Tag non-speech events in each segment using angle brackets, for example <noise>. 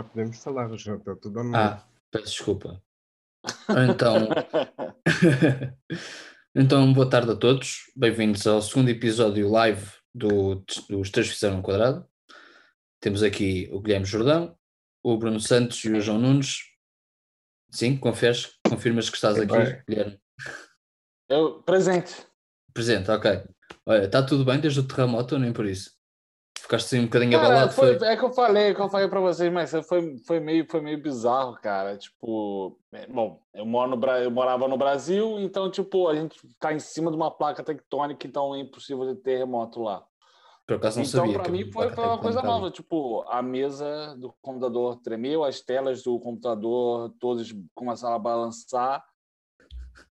Já podemos falar, já está tudo online. Ah, peço desculpa. Então, <laughs> então, boa tarde a todos. Bem-vindos ao segundo episódio live do, dos Três Fizeram um Quadrado. Temos aqui o Guilherme Jordão, o Bruno Santos e o João Nunes. Sim, confias, confirmas que estás É aqui, bem. Guilherme? Eu, presente. Presente, ok. Olha, está tudo bem desde o terremoto ou nem por isso? Ficaste assim um bocadinho Cara, abalado? foi, Foi... é que eu falei, que eu falei pra vocês, mas foi, foi, meio, foi meio bizarro, cara. Tipo, é, bom, eu, moro no, eu morava no Brasil, então, tipo, a gente tá em cima de uma placa tectônica, então é impossível de terremoto lá. Por acaso não então, sabia. pra que mim, foi, foi uma coisa nova. Tipo, a mesa do computador tremeu, as telas do computador todas começaram a balançar.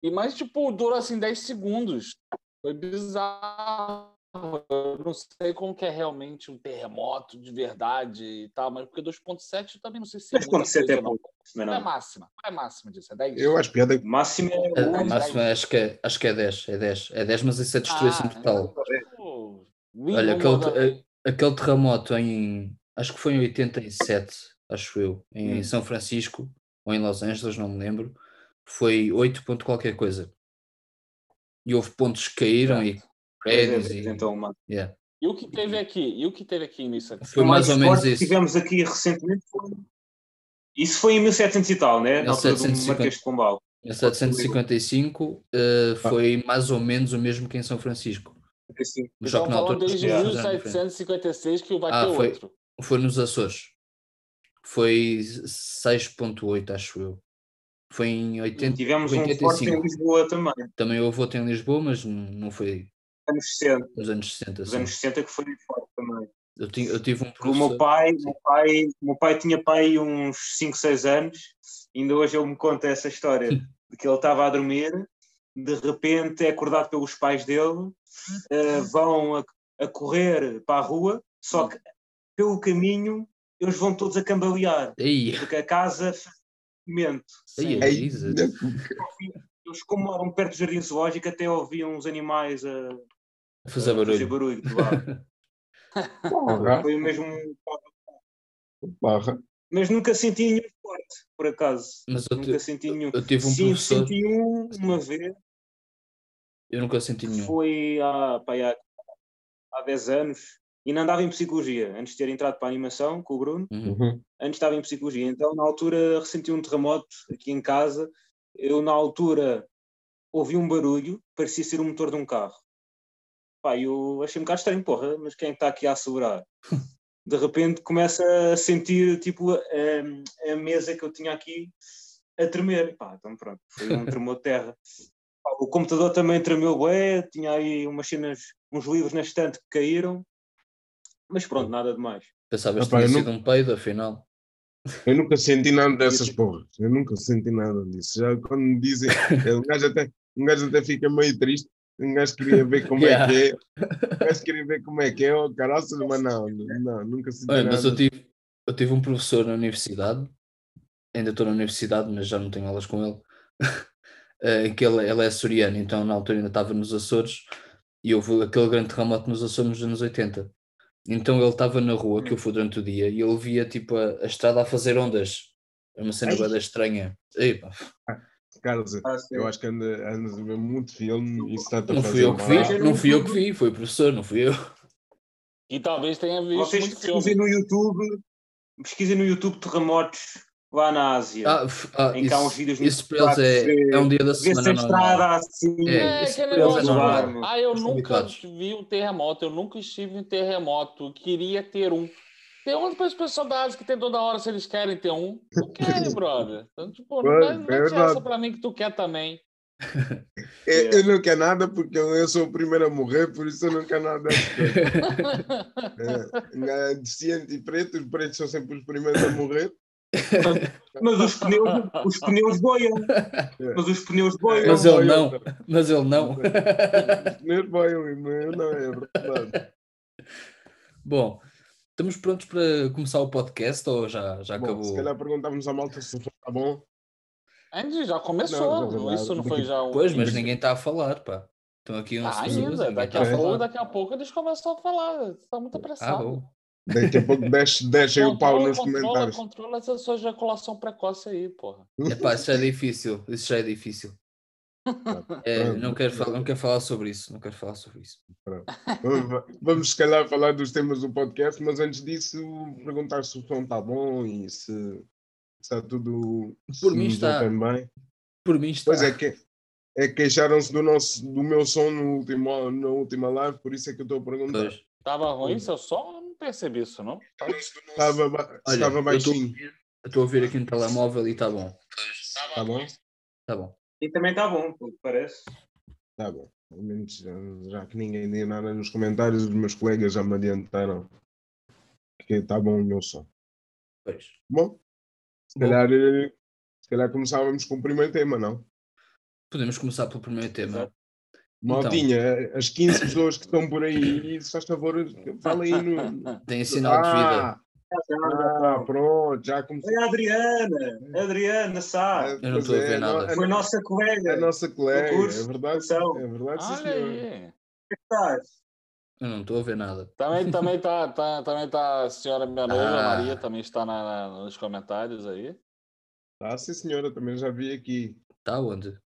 E mais, tipo, durou assim 10 segundos. Foi bizarro. Eu não sei como que é realmente um terremoto de verdade e tal, mas porque 2.7 eu também não sei se é muita 2.7 coisa é ou não. Não é não. máxima. Não é máxima disso, é 10. Eu acho que Máximo é A- A Dez, máxima dez. acho que, é, acho que é 10, é 10. É 10, mas isso é destruição Ah, total. Vi Olha, aquele, aquele terremoto em. Acho que foi em 87, acho eu, em Hum. São Francisco, ou em Los Angeles, não me lembro. Foi 8 ponto qualquer coisa. E houve pontos que caíram e prédios e. então, uma- yeah. E o que teve aqui? E o que teve aqui nisso aqui? Foi o mais ou menos forte que isso. tivemos aqui recentemente foi... Isso foi em 1700 e tal, né? Na altura do 1750. Marquês de Pombal. Em 755 eh, foi mais ou menos o mesmo que em São Francisco. Assim, Só que na altura desde fizeram diferente. 1756 que vai Ah, ter foi- outro. Foi nos Açores. Foi 6.8, acho eu. Foi em 80, Tivemos um forte 85. em Lisboa também, Também houve outro em Lisboa, mas não foi anos 60. nos anos 60. Nos anos 60 que foi forte também. Eu, ti- eu tive um Porque o meu professor. pai, meu pai, meu pai tinha pai uns 5, 6 anos, ainda hoje ele me conta essa história de que ele estava a dormir, de repente é acordado pelos pais dele, eh, vão a, a correr para a rua, só que pelo caminho eles vão todos a cambalear, Ei, porque a casa ei, Ei, Jesus. Eles, como moram perto do jardim zoológico, até ouviam os animais a fazer fazer barulho. barulho de lá. porra, Foi o mesmo. porra. Mas nunca senti nenhum forte, por acaso. Mas eu, Nunca ti- senti nenhum. eu tive um Sim, professor, senti um uma vez, eu nunca senti nenhum. foi há, pá, há, há 10 anos, e ainda andava em psicologia, antes de ter entrado para a animação com o Bruno, Uhum. Uhum. antes estava em psicologia. Então, na altura, ressenti um terremoto aqui em casa. Eu, na altura, ouvi um barulho, parecia ser o motor de um carro. Pá, eu achei um bocado estranho, porra, mas quem é está aqui a assegurar? <laughs> De repente começa a sentir, tipo, a, a mesa que eu tinha aqui a tremer. Pá, então pronto, foi um <laughs> tremor de terra. Pá, o computador também tremeu, bué, tinha aí umas cenas, uns livros na estante que caíram. Mas pronto, nada demais. Pensavas que Epá, tinha sido um peido, afinal. Eu nunca senti nada <laughs> dessas porras. Eu nunca senti nada disso. Já quando me dizem, um gajo até, um gajo até fica meio triste. Um gajo queria ver como Yeah. é que é. Um gajo queria ver como é que é, oh, caraças, mas não, não, nunca senti Olha, mas eu tive, eu tive um professor na universidade, ainda estou na universidade, mas já não tenho aulas com ele, <laughs> eh, que ele, ele é açoriano, então na altura ainda estava nos Açores e houve aquele grande terremoto nos Açores nos anos 80. Então ele estava na rua, que eu fui durante o dia, e ele via tipo a, a estrada a fazer ondas. É uma cena estranha. Ei, pá, Carlos, Ah, eu acho que anda- andas a ver muito filme e isso está-te a não fui eu que vi, não fui eu que vi, foi o professor, não fui eu. E talvez tenha visto Vocês muito filme. pesquisem no YouTube, pesquisem no YouTube terremotos lá na Ásia. Ah, ah, Em que há uns vídeos no isso para eles é, é um dia da Vê-se a semana normal. estrada assim. É, É, isso aquele para eles é normal. Ah, eu nunca vi um terremoto, eu nunca estive em um terremoto, queria ter um. Tem um para as Ásia que tem toda hora se eles querem ter um. Não querem, <laughs> brother. Então, tipo, não é verdade. essa pra mim que tu quer também. Eu, eu não quero nada porque eu, sou o primeiro a morrer, por isso eu não quero nada. <laughs> É, é, deficiente e preto, os pretos são sempre os primeiros a morrer. Mas os pneus, os pneus boiam. Mas os pneus boiam. Mas ele não, mas ele não. Os pneus boiam, e eu não, é verdade. Bom, estamos prontos para começar o podcast ou já, já Bom, acabou? se calhar perguntávamos à malta se está bom. Andy, já começou. Não, já- Isso não foi já um. Pois, mas ninguém está a falar, pá. Estão aqui uns Ah, ainda. Daqui está a a pouco, falar. daqui a pouco eles começam a falar. Está muito Ah, apressado. bom. Daqui a pouco deixa, deixem o pau nos controla, comentários. controla essa sua ejaculação precoce aí, porra. Epá, isso já é difícil. Isso já é difícil. É, não, quero falar, não quero falar sobre isso. Não quero falar sobre isso. Vamos- Vamos, se calhar, falar dos temas do podcast, mas antes disso, perguntar se o som está bom e se está tudo. Por mim está. bem. Por mim está. Pois é, que, é que queixaram-se do, nosso, do meu som no último, na última live, por isso é que eu estou a perguntar. Pois. Tava ruim seu som? Eu não percebi isso, não. Estava, ba- Olha, estava baixinho. Eu estou a ouvir aqui no telemóvel e está bom. Está bom? Está bom. E também está bom, pelo que parece. Está bom. Pelo menos já, já que ninguém diz nada nos comentários, os meus colegas já me adiantaram que está bom o meu som. Pois. Bom, se Bom. calhar, eh, se calhar começávamos com o primeiro tema, não? Podemos começar pelo primeiro tema. Exato. Maltinha, eh, as 15 pessoas que estão por aí, se faz favor, fala aí no. <laughs> Tem sinal de vida. Ah, ah, pronto, já começou. Foi a Adriana. A Adriana Sá. Eu não estou a é, ver a no- nada. a Foi no- nossa colega. A nossa colega, curso, é verdade, é verdade, sim, senhor. aí. Estás? Eu não estou a ver nada. Também, <laughs> também, tá, tá, também tá a senhora minha noiva, Ah. Maria, também está na, na- nos comentários aí. Ah, sim, senhora, também já vi aqui. Está onde?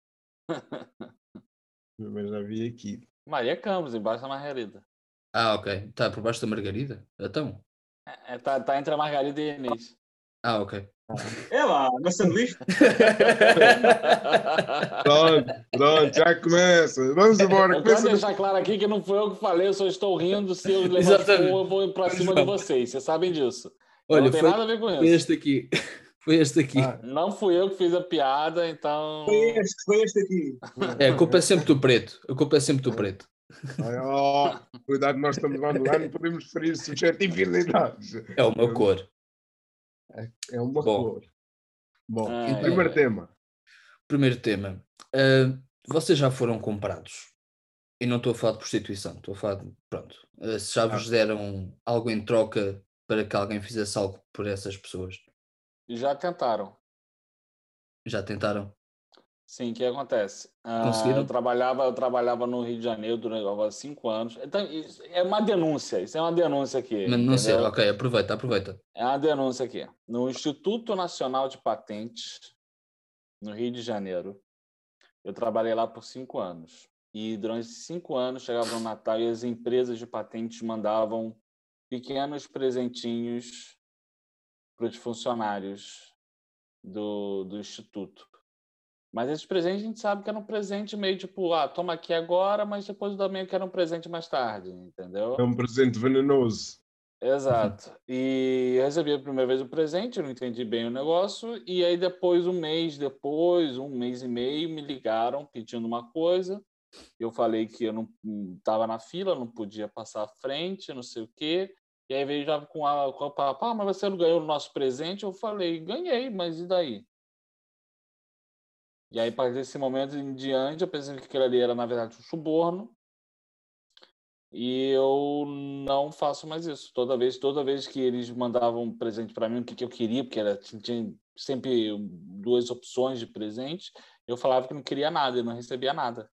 <laughs> Também já vi aqui. Maria Campos, embaixo da Margarida. Ah, ok. Está por baixo da Margarida? Então. É, tá, tá entre a Margarida e a Inês. Ah, ok. É lá, uma sanduíche. <laughs> Pronto, pronto, já começa. Vamos embora. Eu quero deixar claro aqui que não foi eu que falei, eu só estou rindo. Se eu fogo, eu vou pra cima de vocês. Vocês sabem disso. Olha, não tem foi, nada a ver com foi isso. este aqui. <laughs> Foi este aqui. Ah. Não fui eu que fiz a piada, então. Foi este, foi este aqui. É, a culpa é sempre do preto. A culpa é sempre do preto. Oh, cuidado, nós estamos lá no ar, não podemos ferir suscetibilidades. É meu cor. É uma Bom. cor. Bom, Ai, e primeiro tema. Primeiro tema. Ah, vocês já foram comprados? E não estou a falar de prostituição, estou a falar de. Pronto. Ah, se já vos deram algo em troca para que alguém fizesse algo por essas pessoas? Já tentaram. Já tentaram? Sim, o que acontece? Ah, eu, trabalhava, eu trabalhava no Rio de Janeiro durante agora cinco anos. Então, é uma denúncia, isso é uma denúncia aqui. Não sei, entendeu? ok, aproveita, aproveita. É uma denúncia aqui. No Instituto Nacional de Patentes, no Rio de Janeiro, eu trabalhei lá por cinco anos. E durante cinco anos, chegava no Natal e as empresas de patentes mandavam pequenos presentinhos para os funcionários do, do Instituto. Mas esses presentes a gente sabe que era um presente meio tipo, ah, toma aqui agora, mas depois também quero um presente mais tarde, entendeu? É um presente venenoso. Exato. <laughs> E eu recebi a primeira vez o presente, eu não entendi bem o negócio, e aí depois, um mês depois, um mês e meio, me ligaram pedindo uma coisa. Eu falei que eu não estava na fila, não podia passar à frente, não sei o quê. E aí veio já com a, com a papo, ah, mas você não ganhou o nosso presente? Eu falei, ganhei, mas e daí? E aí, a partir desse momento em diante, eu pensei que aquilo ali era, na verdade, um suborno. E eu não faço mais isso. Toda vez, toda vez que eles mandavam um presente para mim, o que, que eu queria, porque era, tinha, tinha sempre duas opções de presente, eu falava que não queria nada, eu não recebia nada.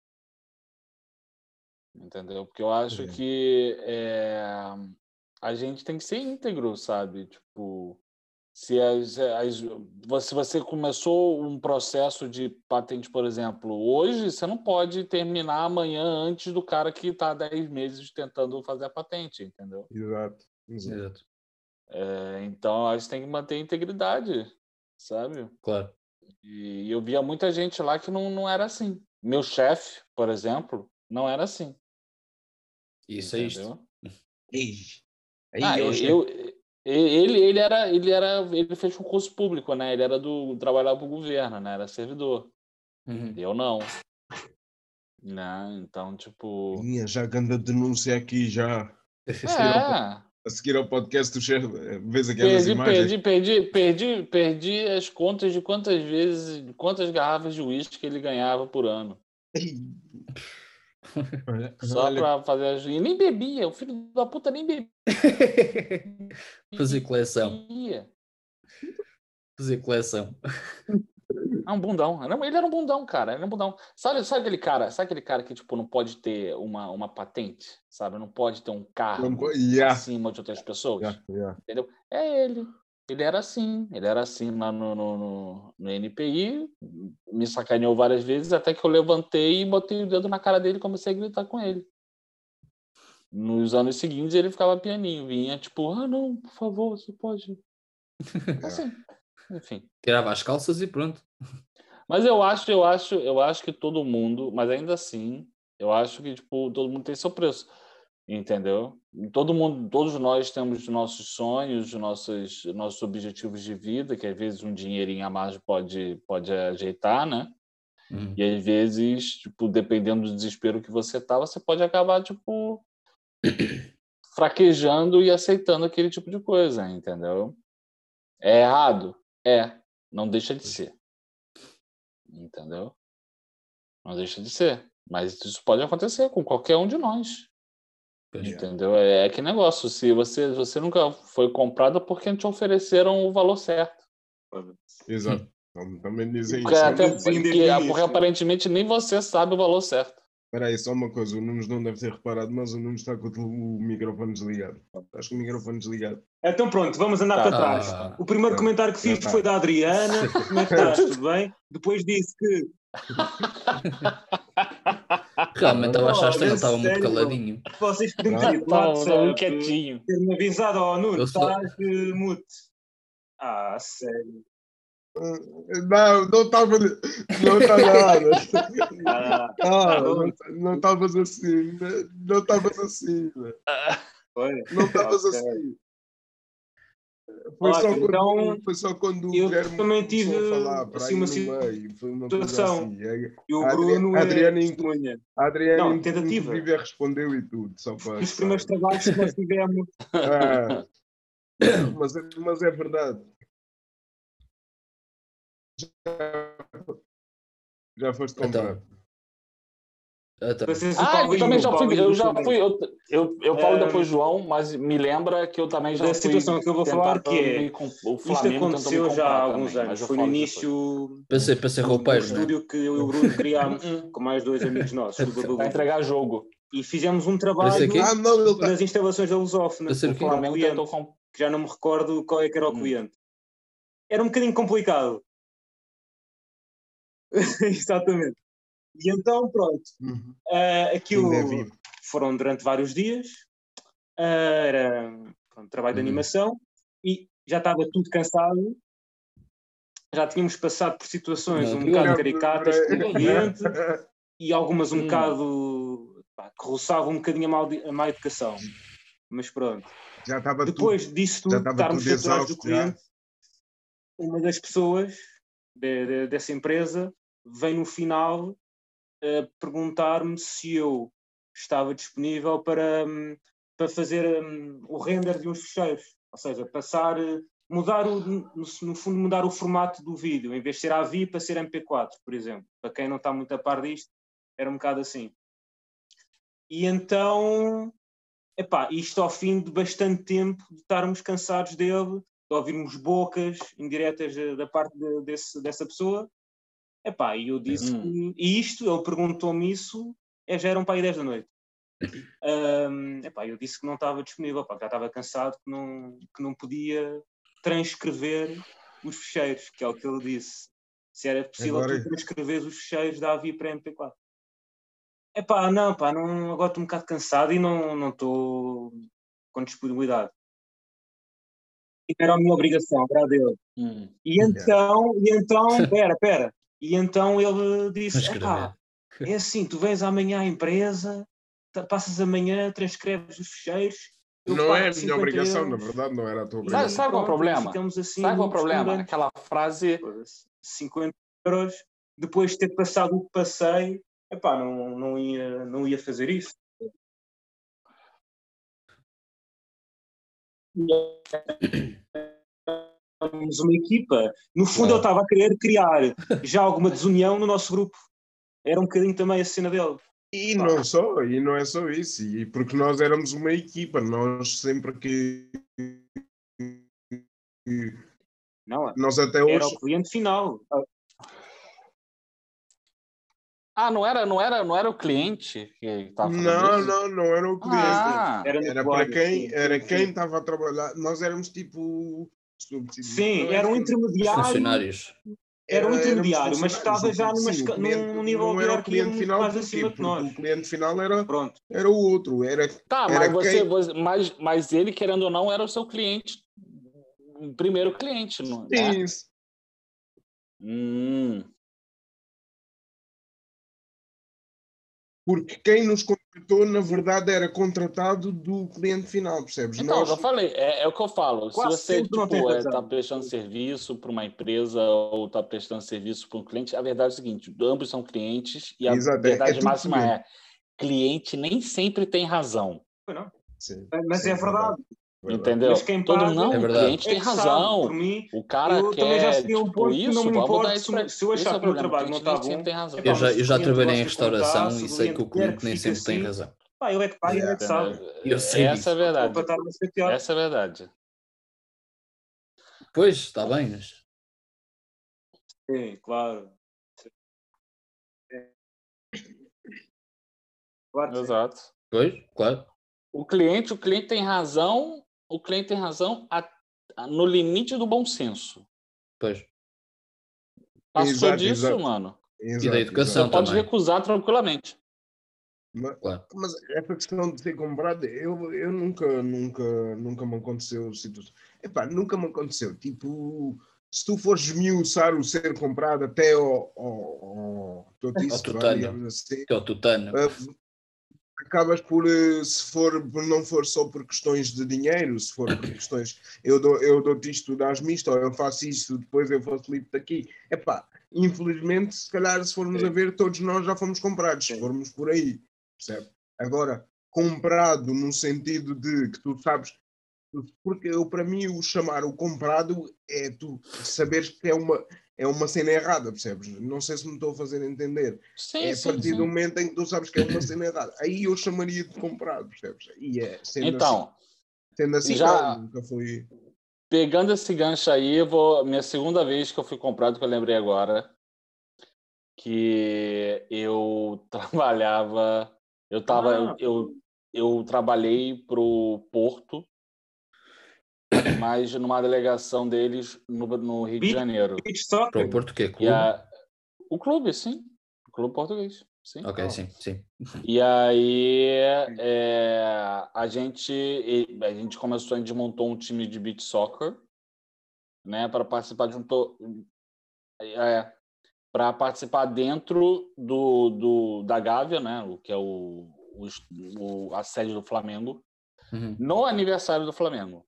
Entendeu? Porque eu acho É. que é, a gente tem que ser íntegro, sabe? Tipo, se, as, as, se você começou um processo de patente, por exemplo, hoje, você não pode terminar amanhã antes do cara que está há 10 meses tentando fazer a patente, entendeu? Exato. exato. É, então, a gente tem que manter a integridade, sabe? Claro. E eu via muita gente lá que não, não era assim. Meu chefe, por exemplo, não era assim. Isso é entendeu? Ei, aí, Ah, eu, eu, ele, ele era, ele era, ele fez concurso público, né? Ele era do trabalhava para o governo, né? Era servidor. Uhum. Eu não. Né? Então, tipo, Minha, já anda denúncia aqui já. é. A seguir ao podcast do chefe, vês aquelas Perdi, imagens. perdi, perdi, perdi, perdi as contas de quantas vezes, quantas garrafas de uísque ele ganhava por ano. Olha, Só olha, para fazer as. E nem bebia, o filho da puta nem bebia. <laughs> Fazer coleção. Fazer coleção. É um bundão. Ele era um bundão, cara. Ele era um bundão. Sabe, sabe aquele cara? Sabe aquele cara que tipo não pode ter uma, uma patente, sabe? Não pode ter um carro Não yeah. acima de outras pessoas, Yeah, yeah. entendeu? É ele. Ele era assim. Ele era assim lá no, no, no, no NPI. Me sacaneou várias vezes até que eu levantei e botei o dedo na cara dele e comecei a gritar com ele. Nos anos seguintes ele ficava pianinho, vinha tipo, ah não, por favor, você pode. <laughs> Assim, enfim. Tirava as calças e pronto. Mas eu acho, eu acho, eu acho que todo mundo, mas ainda assim, eu acho que tipo todo mundo tem seu preço, entendeu? Todo mundo, todos nós temos nossos sonhos, nossos nossos objetivos de vida, que às vezes um dinheirinho a mais pode pode ajeitar, né? Hum. E às vezes, tipo, dependendo do desespero que você tá, você pode acabar tipo <coughs> fraquejando e aceitando aquele tipo de coisa, entendeu? É errado? É, não deixa de ser. Entendeu? Não deixa de ser. Mas isso pode acontecer com qualquer um de nós. Pois. Entendeu? É, é que negócio. Se você, você nunca foi comprada porque não te ofereceram o valor certo. Exato. Também dizem Porque, isso. até, Sim, desde porque, início. porque aparentemente nem você sabe o valor certo. Espera aí, só uma coisa. O Nunes não deve ter reparado, mas o Nunes está com o, microfone desligado. Estás com o microfone desligado. Então pronto, vamos andar Tá. para trás. Ah, O primeiro Tá. comentário que fiz tá. foi da Adriana. <laughs> Como é que estás? Tudo bem? Depois disse que. <laughs> realmente achaste que ele é estava muito sério, caladinho. vocês podiam ter Estava quietinho. ter-me avisado, oh Eu Nuno, estás eh, mute. Ah, sério. Não, não estava. Não está nada. <laughs> Ah, Ah, não- não estavas assim. Não estavas assim. né? foi. Não estavas assim. Foi Olha, só, quando, então, foi só quando eu o Guilherme também tive, a falar para assim, uma meio. Foi uma situação. assim. É- E o Bruno a é Adriana testemunha. A Adriana, Não, tentativa. inclusive, respondeu e tudo. Só para, Os primeiros trabalhos que nós tivemos. Ah, <coughs> mas, é- mas é verdade. Já, já foste Então, comprado. Então, O Ah, eu também o já fui. Paulinho Eu já fui. Eu, eu, eu falo É, depois, João, mas me lembra que eu também já da fui. situação que eu vou falar, que é, me com- O Isto Flamengo aconteceu já há alguns também, anos. eu Foi no início pensei do roupeiro, né? estúdio que eu e o Bruno criámos <laughs> Hum, com mais dois amigos nossos. Para <laughs> entregar jogo. E fizemos um Pensei trabalho Ah, não, está. nas instalações da Lusófona. O com Flamengo cliente, tentou comprar. que já não me recordo qual é que era o Hum. cliente. Era um bocadinho complicado. <laughs> Exatamente. E então, pronto. Uhum. ah, aquilo é foram durante vários dias. Ah, era pronto, trabalho de Uhum. animação e já estava tudo cansado. Já tínhamos passado por situações um bocado caricatas com o cliente e algumas um Hum. bocado pá, que roçavam um bocadinho a má, a má educação. Mas pronto. Já estava Depois tudo. disso tudo, estarmos tudo saturados do já. cliente, uma das pessoas de- de- dessa empresa vem no final perguntar-me se eu estava disponível para, hum, para fazer hum, o render de uns ficheiros. Ou seja, passar, eh, mudar o, no, no fundo, mudar o formato do vídeo, em vez de ser AVI para ser MP4, por exemplo. Para quem não está muito a par disto, era um bocado assim. E então, epá, isto ao fim de bastante tempo de estarmos cansados dele, de ouvirmos bocas indiretas eh, da parte de- desse, dessa pessoa. Epá, e eu disse Hum. que, e isto, ele perguntou-me isso, é, já eram para aí 10 da noite. <laughs> Ahm, epá, eu disse que não estava disponível, pá, já estava cansado, que não, que não podia transcrever os ficheiros, que é o que ele disse. Se era possível Agora- tu transcrever os ficheiros da AVI para MP4. Epá, não, pá, não, agora estou um bocado cansado e não não estou com disponibilidade. E Era a minha obrigação, era a dele. Hum. E então, e então, <laughs> pera, pera. E então ele disse. Epá, é assim, tu vens amanhã à empresa, passas amanhã, transcreves os ficheiros. eu Não é a minha 50 obrigação, na euros, verdade, não era a tua obrigação. sabe qual é o problema? Ficamos assim, Sabe qual é o problema? Aquela frase. foda-se, 50 euros, depois de ter passado o que passei, epá, não, não, ia, não ia fazer isso. <coughs> Uma equipa. No fundo, Claro. eu estava a querer criar já alguma desunião no nosso grupo. Era um bocadinho também a cena dele. E não só, e não é só isso, e porque nós éramos uma equipa, nós sempre que. Não, Nós até era hoje. o cliente final. Ah, não era, não era, não era o cliente que estava falando Não, isso? não, não era o cliente. Ah, Era, Era para quem, era quem estava a trabalhar. Nós éramos tipo. Sim, era um Não intermediário. Funcionários. Era um intermediário, mas estava já sim, numa sim, cliente num nível não de era o hierarquia cliente muito final mais acima que Porque nós. O cliente final era, Pronto. era o outro. Era, Tá, Era mas você, quem- você- mas, mas ele, querendo ou não, era o seu cliente, o primeiro cliente, não né? sim, Hum, porque quem nos contratou, na verdade, era contratado do cliente final, percebes? Então, Nós, já falei, é, é o que eu falo. Quase Se você tem tipo, razão. está prestando serviço para uma empresa ou está prestando serviço para um cliente, a verdade é o seguinte: ambos são clientes e a Exato, é- verdade é máxima é: cliente nem sempre tem razão. Foi não. Sim, Mas sim, é verdade. Entendeu? Mas quem Todo paga não, É o verdade. cliente É tem sabe, razão. Mim, O cara eu quer já um tipo, ponto que isso, não me vamos importa dar se- isso pra- se eu achar esse é que o meu trabalho não está sempre bom, tem razão. Eu já, se eu já trabalhei em restauração contar, se e sei que o cliente nem sempre tem assim, razão. Pá, ele é que paga, ele é que sabe. Eu sei Essa disso. é a verdade. Essa é a verdade. Pois, está bem, mas Sim, claro. É. Exato. pois, claro. O cliente, o cliente tem razão, o cliente tem razão a- a- no limite do bom senso. Pois. Passou Exato, disso, exato. mano. Exato, E da educação Você pode recusar tranquilamente. Mas, Claro. mas essa questão de ser comprado, eu, eu nunca, nunca, nunca me aconteceu situação. Epá, nunca me aconteceu. Tipo, se tu fores esmiuçar o ser comprado até ao, ao, ao Ao vá, tutano. assim, tutano. Acabas por, uh, se for, não for só por questões de dinheiro, se for por questões, eu dou, eu dou-te isto, dás-me isto, ou eu faço isto, depois eu facilito daqui. Epá, infelizmente, se calhar, se formos Sim. a ver, todos nós já fomos comprados, se formos por aí, percebe? Agora, comprado no sentido de que tu sabes, porque eu, para mim, o chamar o comprado é tu saberes que é uma, é uma cena errada, percebes? Não sei se me estou a fazer entender. Sim, É a sim, partir do sim. momento em que tu sabes que é uma cena errada. Aí eu chamaria de comprado, percebes? E é, sendo Então, assim, sendo assim já- não, nunca foi. pegando esse gancho aí, vou. Minha segunda vez que eu fui comprado, que eu lembrei agora, que eu <laughs> trabalhava. Eu tava. Ah. eu, eu, eu trabalhei pro Porto, mas numa delegação deles no, no Rio de Janeiro. Beach soccer. o Porto, E clube? a, o clube, sim. O clube português. Sim. Ok, sim, sim. E aí é, a gente a gente começou, a gente montou um time de beach soccer, né, para participar de um to- é, para participar dentro do, do da Gávea, né, o que é o, o, o- a sede do Flamengo, Uhum. no aniversário do Flamengo.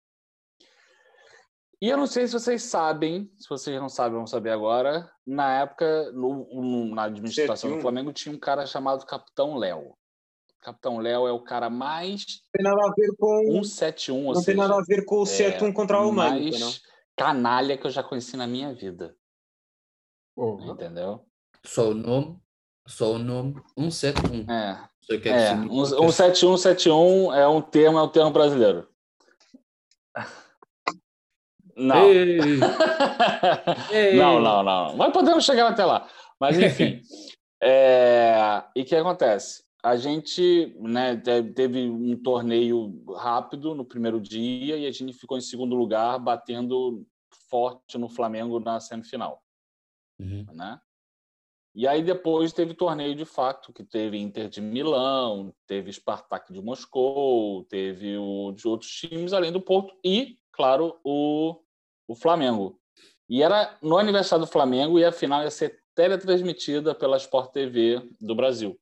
E eu não sei se vocês sabem, se vocês não sabem, vão saber agora. Na época, no- no- na administração do 7-1. Flamengo, tinha um cara chamado Capitão Léo. Capitão Léo é o cara mais Não tem nada a ver com, 171, ou não tem seja, nada a ver com o é, 7-1 contra a Alemanha, mais não? canalha que eu já conheci na minha vida, Porra. entendeu? Só o nome, só o nome, 171. É, Não sei o que é que é, significa. um, um 7171 é um termo, é um termo brasileiro. Não. Ei, <laughs> ei. não, não, não. Mas podemos chegar até lá. Mas, <laughs> enfim. é, E o que acontece? A gente né, te- teve um torneio rápido no primeiro dia e a gente ficou em segundo lugar, batendo forte no Flamengo na semifinal. Uhum. Né? E aí depois teve torneio de fato, que teve Inter de Milão, teve Spartak de Moscou, teve o de outros times além do Porto e, claro, o, o Flamengo. E era no aniversário do Flamengo e a final ia ser teletransmitida pela Sport TV do Brasil.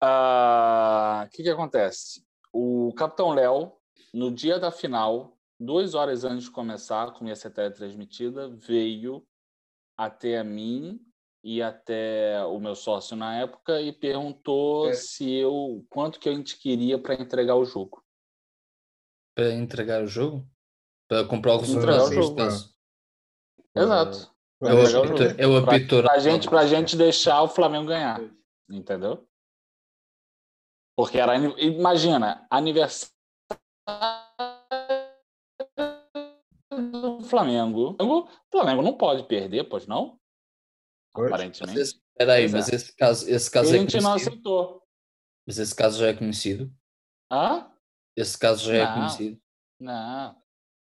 Ah, O que, que acontece? O Capitão Léo, no dia da final, duas horas antes de começar, como ia ser teletransmitida, veio até a mim e até o meu sócio na época e perguntou É. se eu quanto que a gente queria para entregar o jogo. Para entregar o jogo? Para comprar o Entregar resultado, o neste jogo. caso. Exato. É Pra o entregar o apito, é o Pra, apito pra gente, pra gente deixar o Flamengo ganhar. Entendeu? Porque era. Imagina, aniversário do Flamengo. O Flamengo não pode perder, pois não? Pois. Mas aparentemente. esse, peraí, mas é. esse caso, esse caso a é gente não aceitou. Mas esse caso já é conhecido. Hã? Esse caso já é Não. conhecido. Não,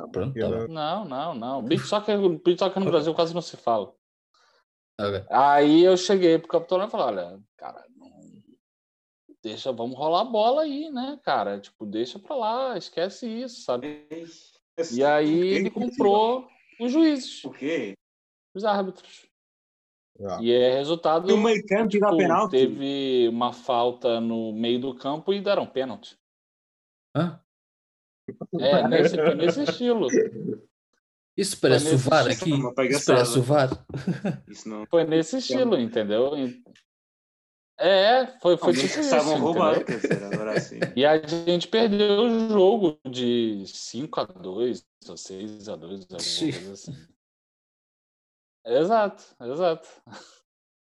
pronto, tá bem. não, não, não. Beat soccer, beat soccer no Brasil quase não se fala. Ok. Aí eu cheguei pro capitão e falei, olha, cara, não... deixa, vamos rolar a bola aí, né, cara? Tipo, deixa pra lá, esquece isso, sabe? E aí ele comprou os juízes, O quê? os árbitros. Ah, E é resultado, E o meio campo dá tipo, penalti. teve uma falta no meio do campo e deram pênalti. Hã? É, <laughs> nesse, foi nesse estilo. Isso parece o nesse VAR sistema, aqui. Isso palhaçada. parece o VAR. Isso não. Foi nesse estilo, entendeu? É, foi, foi tipo estavam quer dizer, agora assim. <laughs> E a gente perdeu o jogo de 5 a 2 ou 6 a 2 alguma Sim. coisa assim. Exato, exato,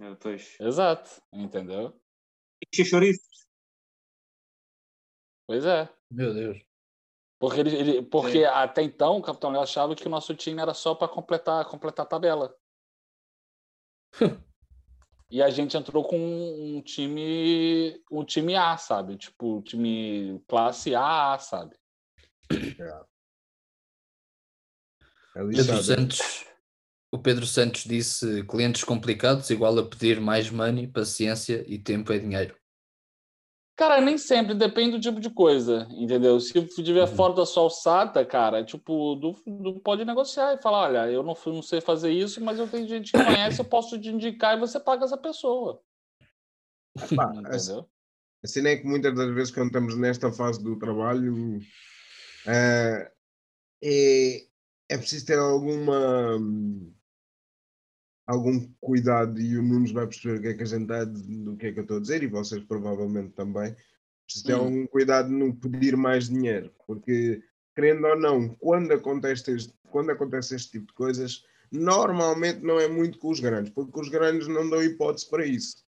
É, Pois. exato, entendeu? E chouriço. Pois é. Meu Deus. Porque, ele, ele- porque até então o Capitão Léo achava que o nosso time era só para completar, completar a tabela. <laughs> e a gente entrou com um time, um time A, sabe? Tipo, time classe A, sabe? é Pedro lixado. Santos, o Pedro Santos disse clientes complicados igual a pedir mais money, paciência e tempo é dinheiro. Cara, nem sempre, depende do tipo de coisa, entendeu? Se estiver Uhum. fora da sua alçada, cara, tipo, do, do- pode negociar e falar, olha, eu não, não sei fazer isso, mas eu tenho gente que conhece, eu posso te indicar e você paga essa pessoa. Pá, <laughs> Entendeu? a cena é que muitas das vezes quando estamos nesta fase do trabalho eh, é, é preciso ter alguma hum, algum cuidado e o Nunes vai perceber o que é que a gente está do que é que eu estou a dizer e vocês provavelmente também preciso ter Hum. algum cuidado no pedir mais dinheiro porque querendo ou não quando acontece este, quando acontece este tipo de coisas normalmente não é muito com os grandes porque os grandes não dão hipótese para isso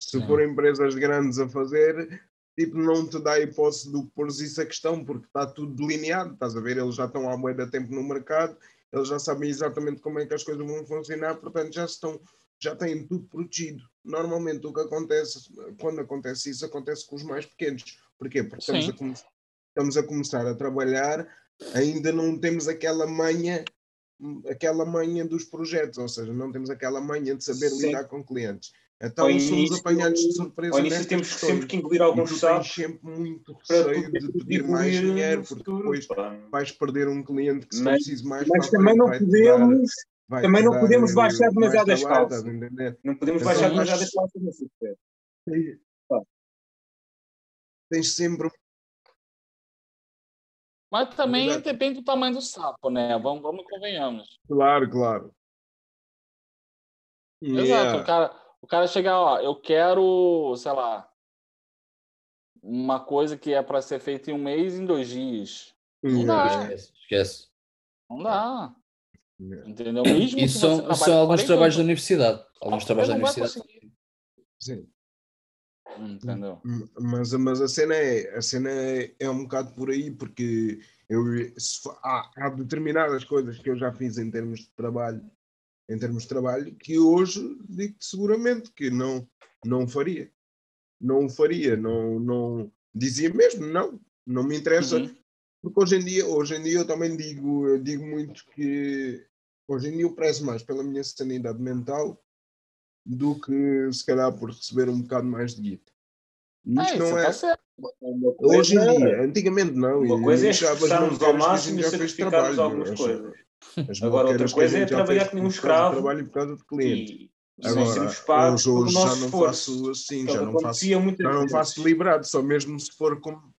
se Não. forem empresas grandes a fazer, tipo, não te dá a hipótese de pôres isso a questão, porque está tudo delineado, estás a ver? Eles já estão há muito tempo no mercado, eles já sabem exatamente como é que as coisas vão funcionar, portanto já estão, já têm tudo protegido. Normalmente o que acontece, quando acontece isso, acontece com os mais pequenos. Porquê? Porque estamos a, come- estamos a começar a trabalhar, ainda não temos aquela manha aquela manha dos projetos, ou seja, não temos aquela manha de saber Sim. lidar com clientes. Então Ao somos início- apanhados de surpresa Ao início temos questões. sempre que engolir alguns sapos sempre muito receio de pedir mais dinheiro, porque depois pá. vais perder um cliente que se Mas- precise mais Mas também não podemos, dar- também não podemos baixar demasiado as calças. não podemos Então, baixar mas- demasiado as calças. Tens sempre Mas também Exato. depende do tamanho do sapo, né? Vamos, vamos convenhamos. Claro, claro. Exato. Yeah. Cara, o cara chegar, ó, eu quero, sei lá, uma coisa que é para ser feita em um mês, em dois dias. Não Yeah. dá. Esquece, esquece. Não dá. Yeah. Entendeu? Mesmo E são, são alguns 40 trabalhos da universidade. Alguns trabalhos da não universidade. Sim. Entendeu? Mas, mas a cena é a cena é, é um bocado por aí porque eu se há, há determinadas coisas que eu já fiz em termos de trabalho em termos de trabalho que hoje digo seguramente que não não faria não o faria não não dizia mesmo não não me interessa Uhum. porque hoje em dia hoje em dia eu também digo eu digo muito que hoje em dia eu prezo mais pela minha sanidade mental do que se calhar por receber um bocado mais de guita. E É, Isto não é, tá hoje em dia, antigamente não. Uma e coisa é esforçarmos ao maluqueiras que a máximo gente e já fez sacrificarmos trabalho, algumas as- coisas. As <laughs> Agora, outra coisa é trabalhar nem um escravo trabalho por causa de cliente. e sem sermos Agora, pagos hoje, hoje já não esforço. faço assim, já não faço, já não faço deliberado, só mesmo se for como.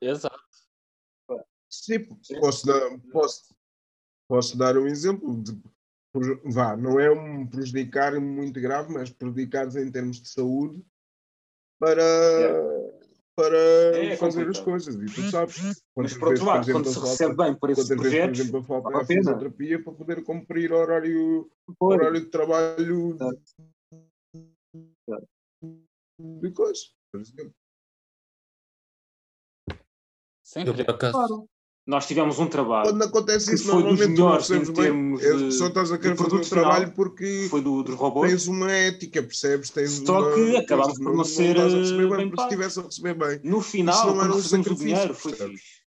Exato. Sim, posso dar, posso, posso dar um exemplo de vá, não é um prejudicar muito grave, mas prejudicados em termos de saúde para, para É fazer as coisas. E tu sabes. Mas por outro vezes, lado, exemplo, quando se eu recebe bem por esses quantas vezes, por projetos, exemplo, eu falta vale a a pena. fisioterapia para poder cumprir horário, Pois. horário de trabalho Claro. de coisa. Por exemplo. Eu, Sempre. por acaso, Claro. Nós tivemos um trabalho Quando acontece isso, foi dos normalmente não melhores em recebes bem. termos É, de- Só estás a de querer fazer um trabalho porque que foi do, dos robôs. tens uma ética, percebes? Tens Só uma... que acabámos por não ser, estás a receber eh, bem, bem porque estivesse a receber bem. No final, não era quando um recebemos o dinheiro, foi percebes? fixe.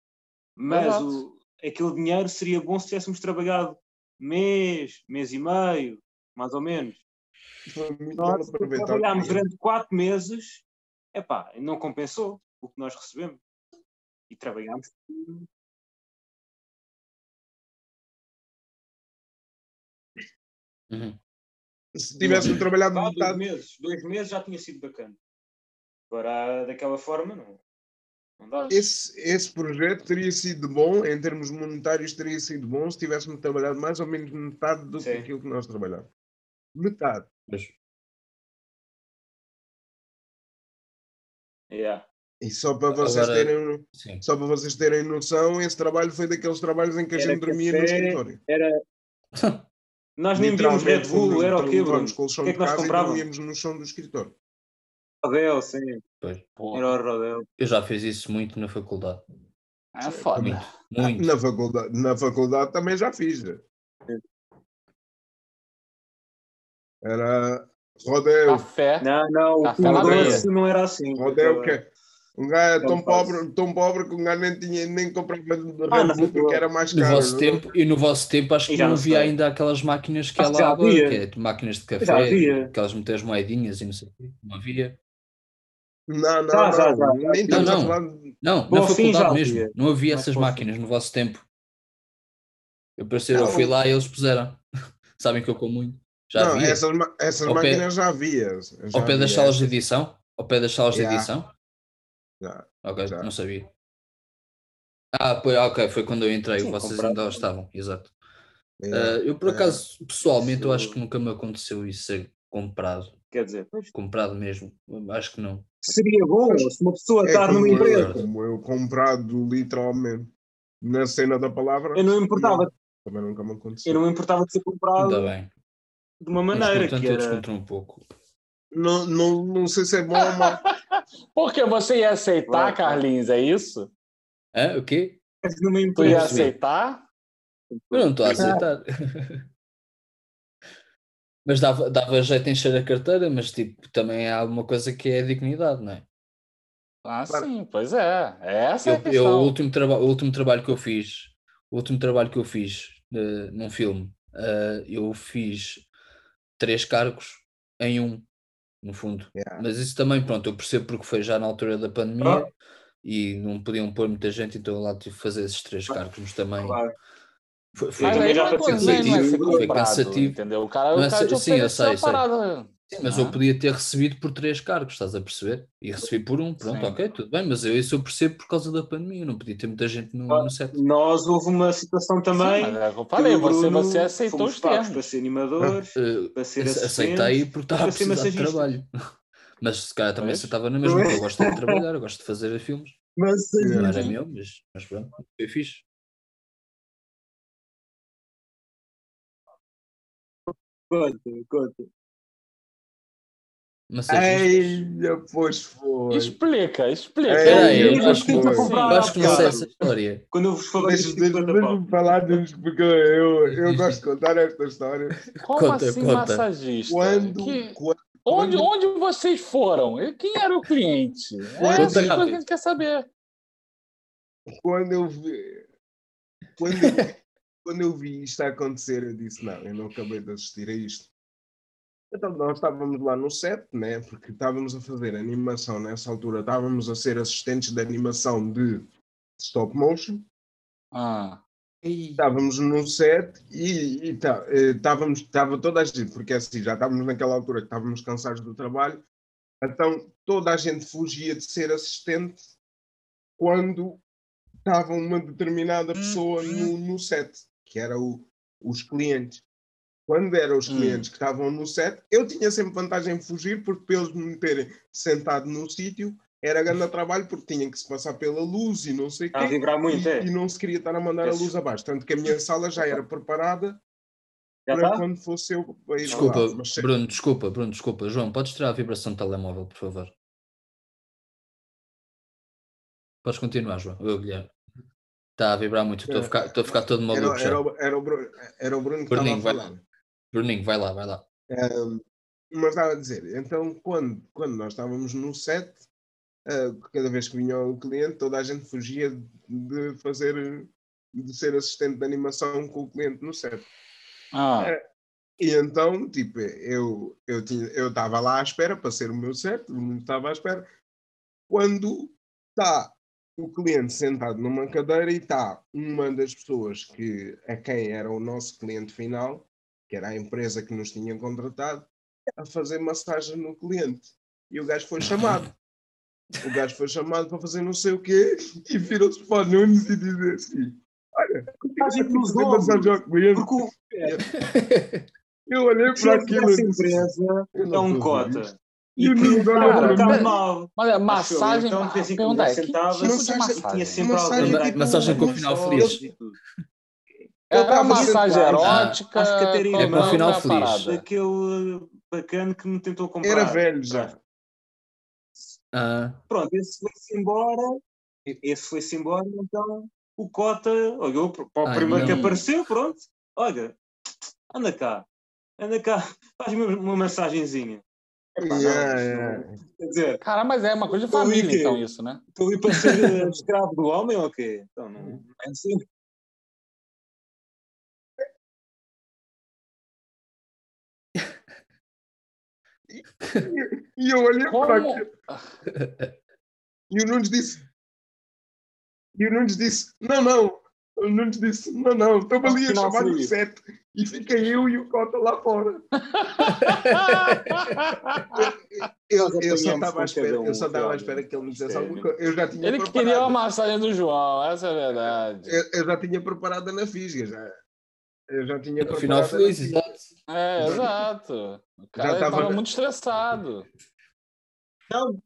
Mas o, aquele dinheiro seria bom se tivéssemos trabalhado mês, mês e meio, mais ou menos. Foi muito mal Nós trabalhámos durante quatro meses, epá, não compensou o que nós recebemos. E trabalhámos. Uhum. Se tivéssemos trabalhado Pá, dois metade, meses, dois meses já tinha sido bacana. Agora, daquela forma, não, não dá. esse, esse projeto teria sido bom, em termos monetários, teria sido bom se tivéssemos trabalhado mais ou menos metade do que aquilo que nós trabalhamos. Metade. Mas, Yeah. E só para vocês Agora- terem sim. só para vocês terem noção, esse trabalho foi daqueles trabalhos em que a Era gente dormia no café, escritório. Era... <laughs> Nós nem víamos Red Bull, era o quê, Bruno? O que é que nós comprávamos? dormíamos no chão do escritório. Rodel, sim. Pois. Era o Rodel. Eu já fiz isso muito na faculdade. é foda. Muito. Muito. Na faculdade, na faculdade também já fiz. Era Rodel. Café. Não, não, o Café areia. Doce não era assim. Rodel que é- um gajo é Não tão pobre, tão pobre que um gajo nem, tinha, nem comprava Ah, porque era mais No caro. vosso não? tempo, e no vosso tempo acho que já não não havia ainda aquelas máquinas que há lá agora, é máquinas de café, aquelas muitas moedinhas e não sei o quê. Não havia. Não, não, Já, não. já, já. Nem estamos Não, a não. falar de- Não, Bom, na faculdade mesmo. havia. Não havia Mas essas máquinas no vosso tempo. Eu, parecia, eu Não. fui lá e eles puseram. <laughs> Sabem que eu como muito. Já não, havia. essas, essas Ao pé- máquinas já havia. já Ao pé das salas de edição? Ao pé das salas de Já. edição? Já. Ok, Já. não sabia. Ah, foi, ok, foi quando eu entrei, Sim, vocês comprado. ainda lá estavam, exato. Yeah. Ah, eu por é. acaso, pessoalmente, eu acho que nunca me aconteceu isso ser comprado. Quer dizer, Comprado mesmo. Acho que não. seria bom se uma pessoa É estar como numa eu, empresa. como eu comprado literalmente na cena da palavra. Eu não importava, Também nunca me aconteceu. eu não importava de ser comprado Ainda bem. de uma maneira com tanto, que era. um pouco. Não, não, não sei se é bom ou mau. <laughs> Porque você ia aceitar. Carlinhos, é isso? Hã? O quê? numa Tu ia aceitar? Eu não estou a aceitar. <laughs> mas dava, dava jeito em encher a carteira, mas tipo, também há alguma coisa que é a dignidade, não é? Ah, Claro. sim, pois é. Essa é a Eu, eu- o, último traba- o último trabalho que eu fiz, o último trabalho que eu fiz eh, num filme, eh, eu fiz três cargos em um, no fundo. Yeah. Mas isso também, pronto, eu percebo porque foi já na altura da pandemia e não podiam pôr muita gente, então eu lá tive que fazer esses três cargos, mas também Claro. foi, foi- é, cansativo, foi comprado, cansativo. entendeu? O cara, o cara sim, eu sei, sei. parada. Sim, mas Ah. eu podia ter recebido por três cargos, estás a perceber? E recebi por um, pronto, Sim. ok, tudo bem, mas eu, isso eu percebo por causa da pandemia, não podia ter muita gente no, Ah, no set. Nós houve uma situação também. Sim, mas é e o você, você aceitou fomos os para ser animadores, Eh, para ser aceitei porque estava a para ser precisar de trabalho. <laughs> Mas se calhar também aceitava na mesma, porque eu gosto de <laughs> trabalhar, eu gosto de fazer filmes. Mas Não era meu, mas, mas pronto, foi fixe. conta, conta. Massagistas. Ai, pois foi. Explica, explica. É, aí, eu acho que, acho que eu foi. acho que não sei essa história. Quando eu vos falei deixa, 50 pau. falar disso porque eu, eu <laughs> gosto de contar esta história. Como Conta, assim conta. massagista? Quando, Que- quando Onde, quando- onde vocês foram? E Quem era o cliente? É essa coisa que a gente quer saber. quando eu vi quando eu, quando eu vi isto a acontecer, eu disse, não, eu não acabei de assistir a isto. Então nós estávamos lá no set, né? Porque estávamos a fazer animação nessa altura, estávamos a ser assistentes de animação de stop motion. Ah, Estávamos no set e, tá, eh, estávamos, estava toda a gente, porque assim, já estávamos naquela altura que estávamos cansados do trabalho, então toda a gente fugia de ser assistente quando estava uma determinada pessoa no, no set, que era o- os clientes. Quando eram os Hum. clientes que estavam no set, eu tinha sempre vantagem em fugir, porque para eles me terem sentado no sítio era grande trabalho, porque tinham que se passar pela luz e não sei o Está a quê. vibrar muito, é? E, e não se queria estar a mandar a luz abaixo. Tanto que a minha sala já era preparada Já para está? quando fosse eu para ir Desculpa, lá. Mas, Bruno, desculpa, Bruno, desculpa. João, podes tirar a vibração do telemóvel, por favor? Podes continuar, João. Eu, Guilherme. Está a vibrar muito. Estou a ficar, estou a ficar todo Era, maluco já. era, o- era, o Bruno, era o Bruno que Bruninho, estava a falar. Bruninho, vai lá, vai lá. Um, mas estava a dizer, então quando, quando nós estávamos no set, uh, cada vez que vinha o cliente, toda a gente fugia de fazer, de ser assistente de animação com o cliente no set. Ah, E então, tipo, eu eu tinha, eu estava lá à espera para ser o meu set, o mundo estava à espera. Quando está o cliente sentado numa cadeira e está uma das pessoas que a quem era o nosso cliente final, que era a empresa que nos tinha contratado, a fazer massagem no cliente. E o gajo foi <laughs> chamado. O gajo foi chamado para fazer não sei o quê e virou-se para o Nunes e dizer assim: Olha, Massagem nos massagem ao cliente. Porque o <laughs> Eu olhei para aquilo e disse, empresa "Eu é um cota. isto." E E o que Nunes olha cara, está mal. mas Acho eu. massagem. Então, de vez em quando que sentava, de massagem- massagem? Tinha sempre Massagem- alguém. massagem com tipo, final feliz. É uma tava massagem erótica? Acho que até era É com qual final é feliz. parada? Daquele bacana que me tentou comprar. Era velho já. Ah, Pronto, esse foi-se embora. Esse foi-se embora, então o Cota olhou para o Ai, primeiro que não. apareceu, pronto. Olha, anda cá, anda cá, <laughs> faz-me uma massagenzinha. Epá, Yeah, yeah. Quer dizer, Cara, mas é uma coisa de família, então, isso, né? estou ali para ser <laughs> escravo do homem ou quê? Então, não não é assim. E eu olhei para Como? aquilo. E o Nunes disse. E o Nunes disse: Não, não. O Nunes disse: Não, não. Estava ali a chamar no feliz. set. E fiquei eu e o Cota lá fora. <laughs> Eu, eu só estava à espera, um, eu só estava à espera que ele me dissesse alguma coisa. Eu já tinha Ele preparado. queria a massagem do João, essa é a verdade. Eu, eu já tinha preparado na fisga. Já. Eu já tinha no preparado. final na feliz, fisga. exato. É, exato. O cara tava- estava muito estressado. Não,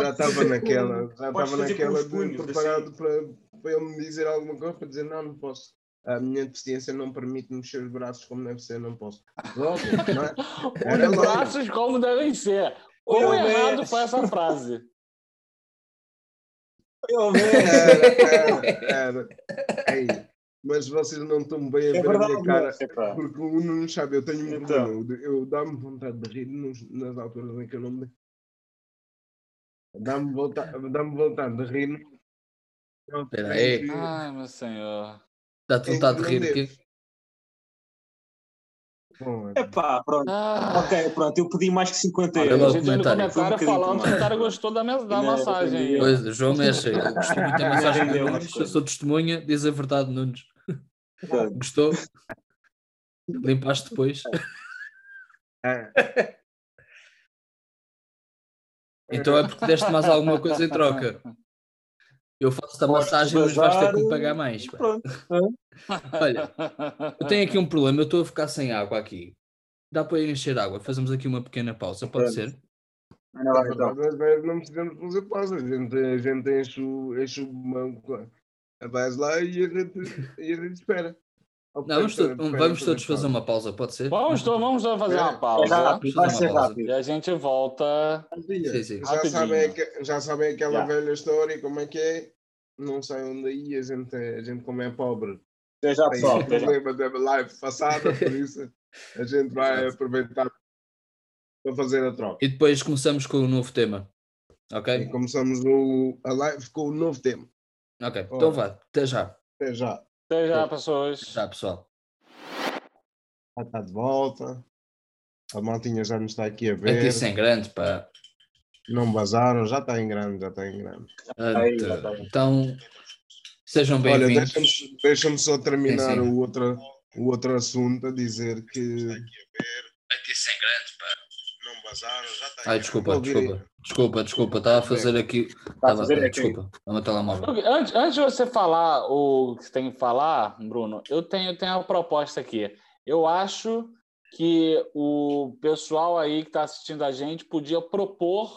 Já estava naquela, já estava naquela de punhos, preparado assim. para, para ele me dizer alguma coisa, para dizer não, não posso. A minha deficiência não permite mexer os braços como deve ser, não posso. Logo, não é? <laughs> Os logo. braços como devem ser. Eu errado foi essa frase? eu mesmo. Era, era, era. Ei, mas vocês não estão bem a É ver a verdade, minha cara. mas, epá. Porque o não sabe, eu tenho um Então. problema. Eu, eu dá-me vontade de rir nos- nas alturas em que eu não me. Dá-me vontade, dá vontade de rir. Não, Espera aí. Ai, meu senhor. Dá-te vontade de rir aqui. Bom, Epá, pronto. Ah, Ok, pronto, eu pedi mais que 50 Olha a euros. gente no comentário. comentário Foi um falando que o cara gostou da, mes- da Ainda massagem. Pois, João Mexa, eu gostou muito da massagem do Nunes, eu sou testemunha, diz a verdade, Nunes. Gostou? Limpaste depois? é, Então é porque deste mais alguma coisa em troca. Eu faço-te a massagem, mas vais ter que me pagar mais. pá. Pronto. <laughs> Olha, Eu tenho aqui um <laughs> problema, eu estou a ficar sem água aqui. Dá para ir encher água? Fazemos aqui uma pequena pausa, pode Pronto. ser? Anda lá, então. Não precisamos fazer pausa. A gente, a gente enche, o- enche uma. Vais lá e a gente, e a gente espera. Não, vamos, to- vamos todos fazer uma pausa, pode ser? Vamos, vamos fazer uma É pausa. rápido, vai Fazer ser uma pausa. rápido. E a gente volta. Sim, sim. Já sabem, já sabem aquela Já. velha história, como é que é? Não saiam daí, a gente, a gente como é pobre, Até já, tem pessoal. Até já. problema da live passada, por isso a gente vai aproveitar para fazer a troca. E depois começamos com o novo tema. Ok? E começamos o, a live com o novo tema. Ok, Ora. então vá, até já. Até já. Até já, pessoas. Já, pessoal. Já está de volta. A maltinha já nos está aqui a Aqui ver. sem grande, pá. Não vazaram, já está em grande, já está em grande. Então, sejam Olha, bem-vindos. deixa-me deixa só terminar Sim, sim. O, outro, o outro assunto a dizer que. Aqui sem grande, pá. Não vazaram, já está Ai, desculpa, desculpa. Desculpa, desculpa. Estava a fazer aqui. Está a Estava, fazer aqui. desculpa, é o meu telemóvel. Antes, antes de você falar o que você tem que falar, Bruno, eu tenho, tenho uma proposta aqui. Eu acho que o pessoal aí que está assistindo a gente podia propor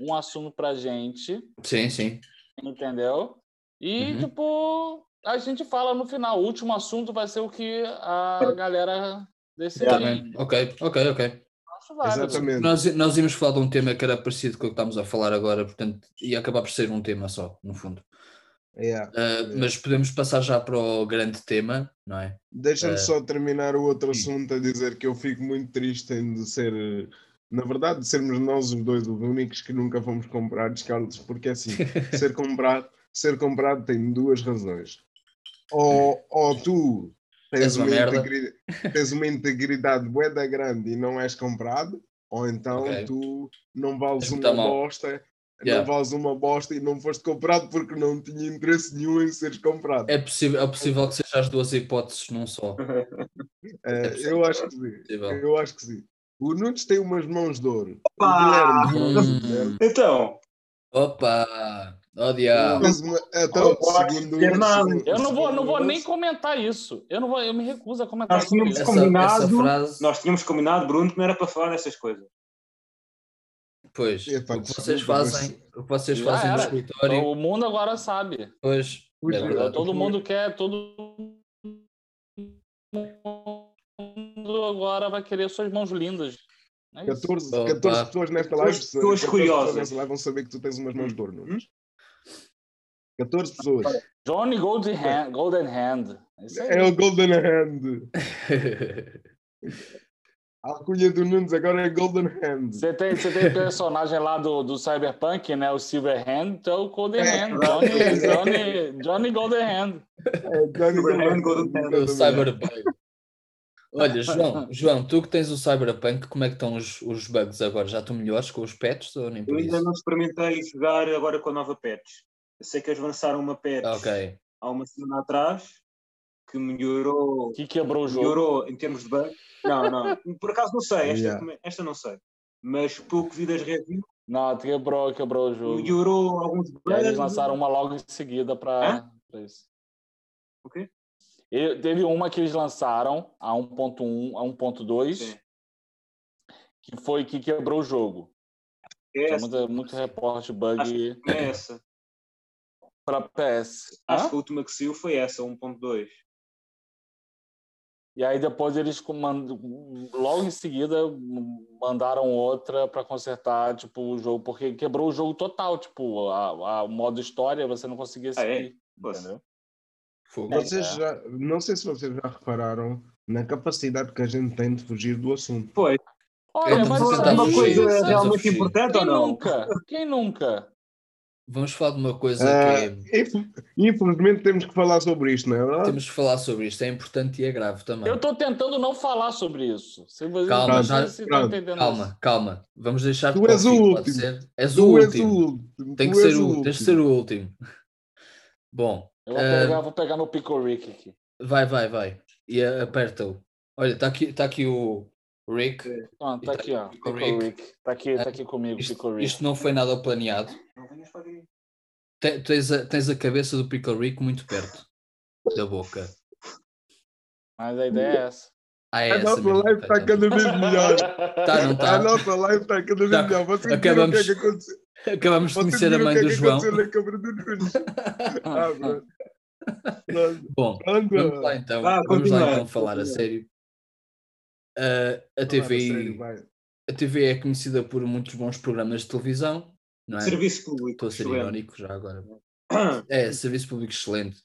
um assunto para gente, Sim, sim. entendeu? E, Uhum. tipo, a gente fala no final. O último assunto vai ser o que a galera decidir. Tá bem. Ok, ok, ok. Acho válido. Exatamente. Nós, nós íamos falar de um tema que era parecido com o que estamos a falar agora, portanto, ia acabar por ser um tema só, no fundo. Yeah. Uh, mas podemos passar já para o grande tema, não é? Deixa-me Eh, só terminar o outro sim. assunto a dizer que eu fico muito triste em de ser, na verdade, de sermos nós os dois os únicos que nunca fomos comprar descalços, porque assim, <laughs> ser comprado, ser comprado tem duas razões. Ou, ou tu tens uma uma, merda. integri- tens uma integridade bué da grande e não és comprado, ou então Ok. tu não vales És uma bosta, Yeah. não vales uma bosta e não foste comprado porque não tinha interesse nenhum em seres comprado. É possível, é possível que seja as duas hipóteses num só. <laughs> Eh, possível, eu acho que sim. possível. Eu acho que sim. O Nunes tem umas mãos de ouro. Opa! O Guilherme, Hum. Guilherme, Então, Opa! Oh, diabo! então, segundo segundo- Eu não vou, não vou nem comentar isso. Eu não vou, eu me recuso a comentar Nós tínhamos isso. Essa, combinado- essa frase, nós tínhamos combinado, Bruno, que não era para falar dessas coisas. pois, Epá, o que vocês desculpa, fazem, o que vocês Já fazem no escritório, Então, o mundo agora sabe. pois, é ui, verdade. Todo mundo quer, todo mundo agora vai querer suas mãos lindas. É isso. 14, Opa. 14 pessoas nesta live. Pessoas- pessoas 14 curiosas. nesta live vão saber que tu tens umas mãos de ouro, Nunes. 14 pessoas. Johnny Golden Hand. Golden Hand. É o Golden Hand. <laughs> A alcunha do Nunes agora é Golden Hand. Você tem, você tem personagem lá do, do Cyberpunk, né? O Silver Hand, então o Golden É, Hand. Johnny, <laughs> Johnny, Johnny Golden Hand. É Johnny Silver Hand, Golden Golden Hand. o Cyberpunk. Olha, João, <laughs> João, tu que tens o Cyberpunk, como é que estão os, os bugs agora? Já estão melhores com os patches ou nem Eu ainda isso? não experimentei jogar agora com a nova patch. Eu sei que eles lançaram uma patch Ok. há uma semana atrás que melhorou, Que quebrou o jogo. melhorou em termos de bug. Não, não. <laughs> Por acaso não sei, esta, Yeah. esta não sei. Mas pelo que vi das reviews, Não, quebrou, quebrou o jogo. melhorou alguns E aí eles bugs. lançaram uma logo em seguida para isso. O quê? E teve uma que eles lançaram a 1.1, a 1.2, Sim. que foi que quebrou o jogo. É essa, muito, muito reporte bug Acho é essa. Para PS. Acho Hã? que a última que saiu foi essa, 1.2. E aí depois eles logo em seguida mandaram outra para consertar tipo o jogo porque quebrou o jogo total, tipo a, a- o modo história você não conseguia Ah, é? seguir, entendeu? Fogo. Vocês É. já, não sei se vocês já repararam na capacidade que a gente tem de fugir do assunto. Pois, Olha, mas a aí, uma coisa a realmente importante ou quem não? nunca? Quem nunca? Vamos falar de uma coisa Ah, que é- inf- infelizmente temos que falar sobre isto, não é verdade? temos que falar sobre isto, é importante e é grave também. Eu estou tentando não falar sobre isso. Calma, não já- se entendendo Calma, calma. Vamos deixar Tu és o pode último. ser? És o último. o último. Tem que ser o, tens de ser o último. <laughs> Bom, Eu vou Ah, pegar, vou pegar no Pico Rick aqui. vai, vai, vai. E a- aperta-o. Olha, está aqui, tá aqui o Rick. Ah, tá tá aqui, ó. aqui Pico Rick. Rick. Tá aqui, tá aqui comigo, Pico Isto, Rick. isto não foi nada planeado. Não venhas para aqui. Te- Tens a, tens a cabeça do Pickle Rick muito perto da boca. Mas a ideia é essa. Ah, é A nossa mesmo. live está cada vez melhor. Tá, não A tá? nossa live está cada vez Tá. melhor. Vocês viram o Acabamos- que é que aconteceu? Acabamos de conhecer a mãe é do João. <laughs> Ah, Bom, vamos lá então. Vá, vamos lá então falar a sério. Ah, a a sério, a TV é conhecida por muitos bons programas de televisão, não é? Serviço público. Estou a ser excelente. irónico já agora. <coughs> É, serviço público excelente.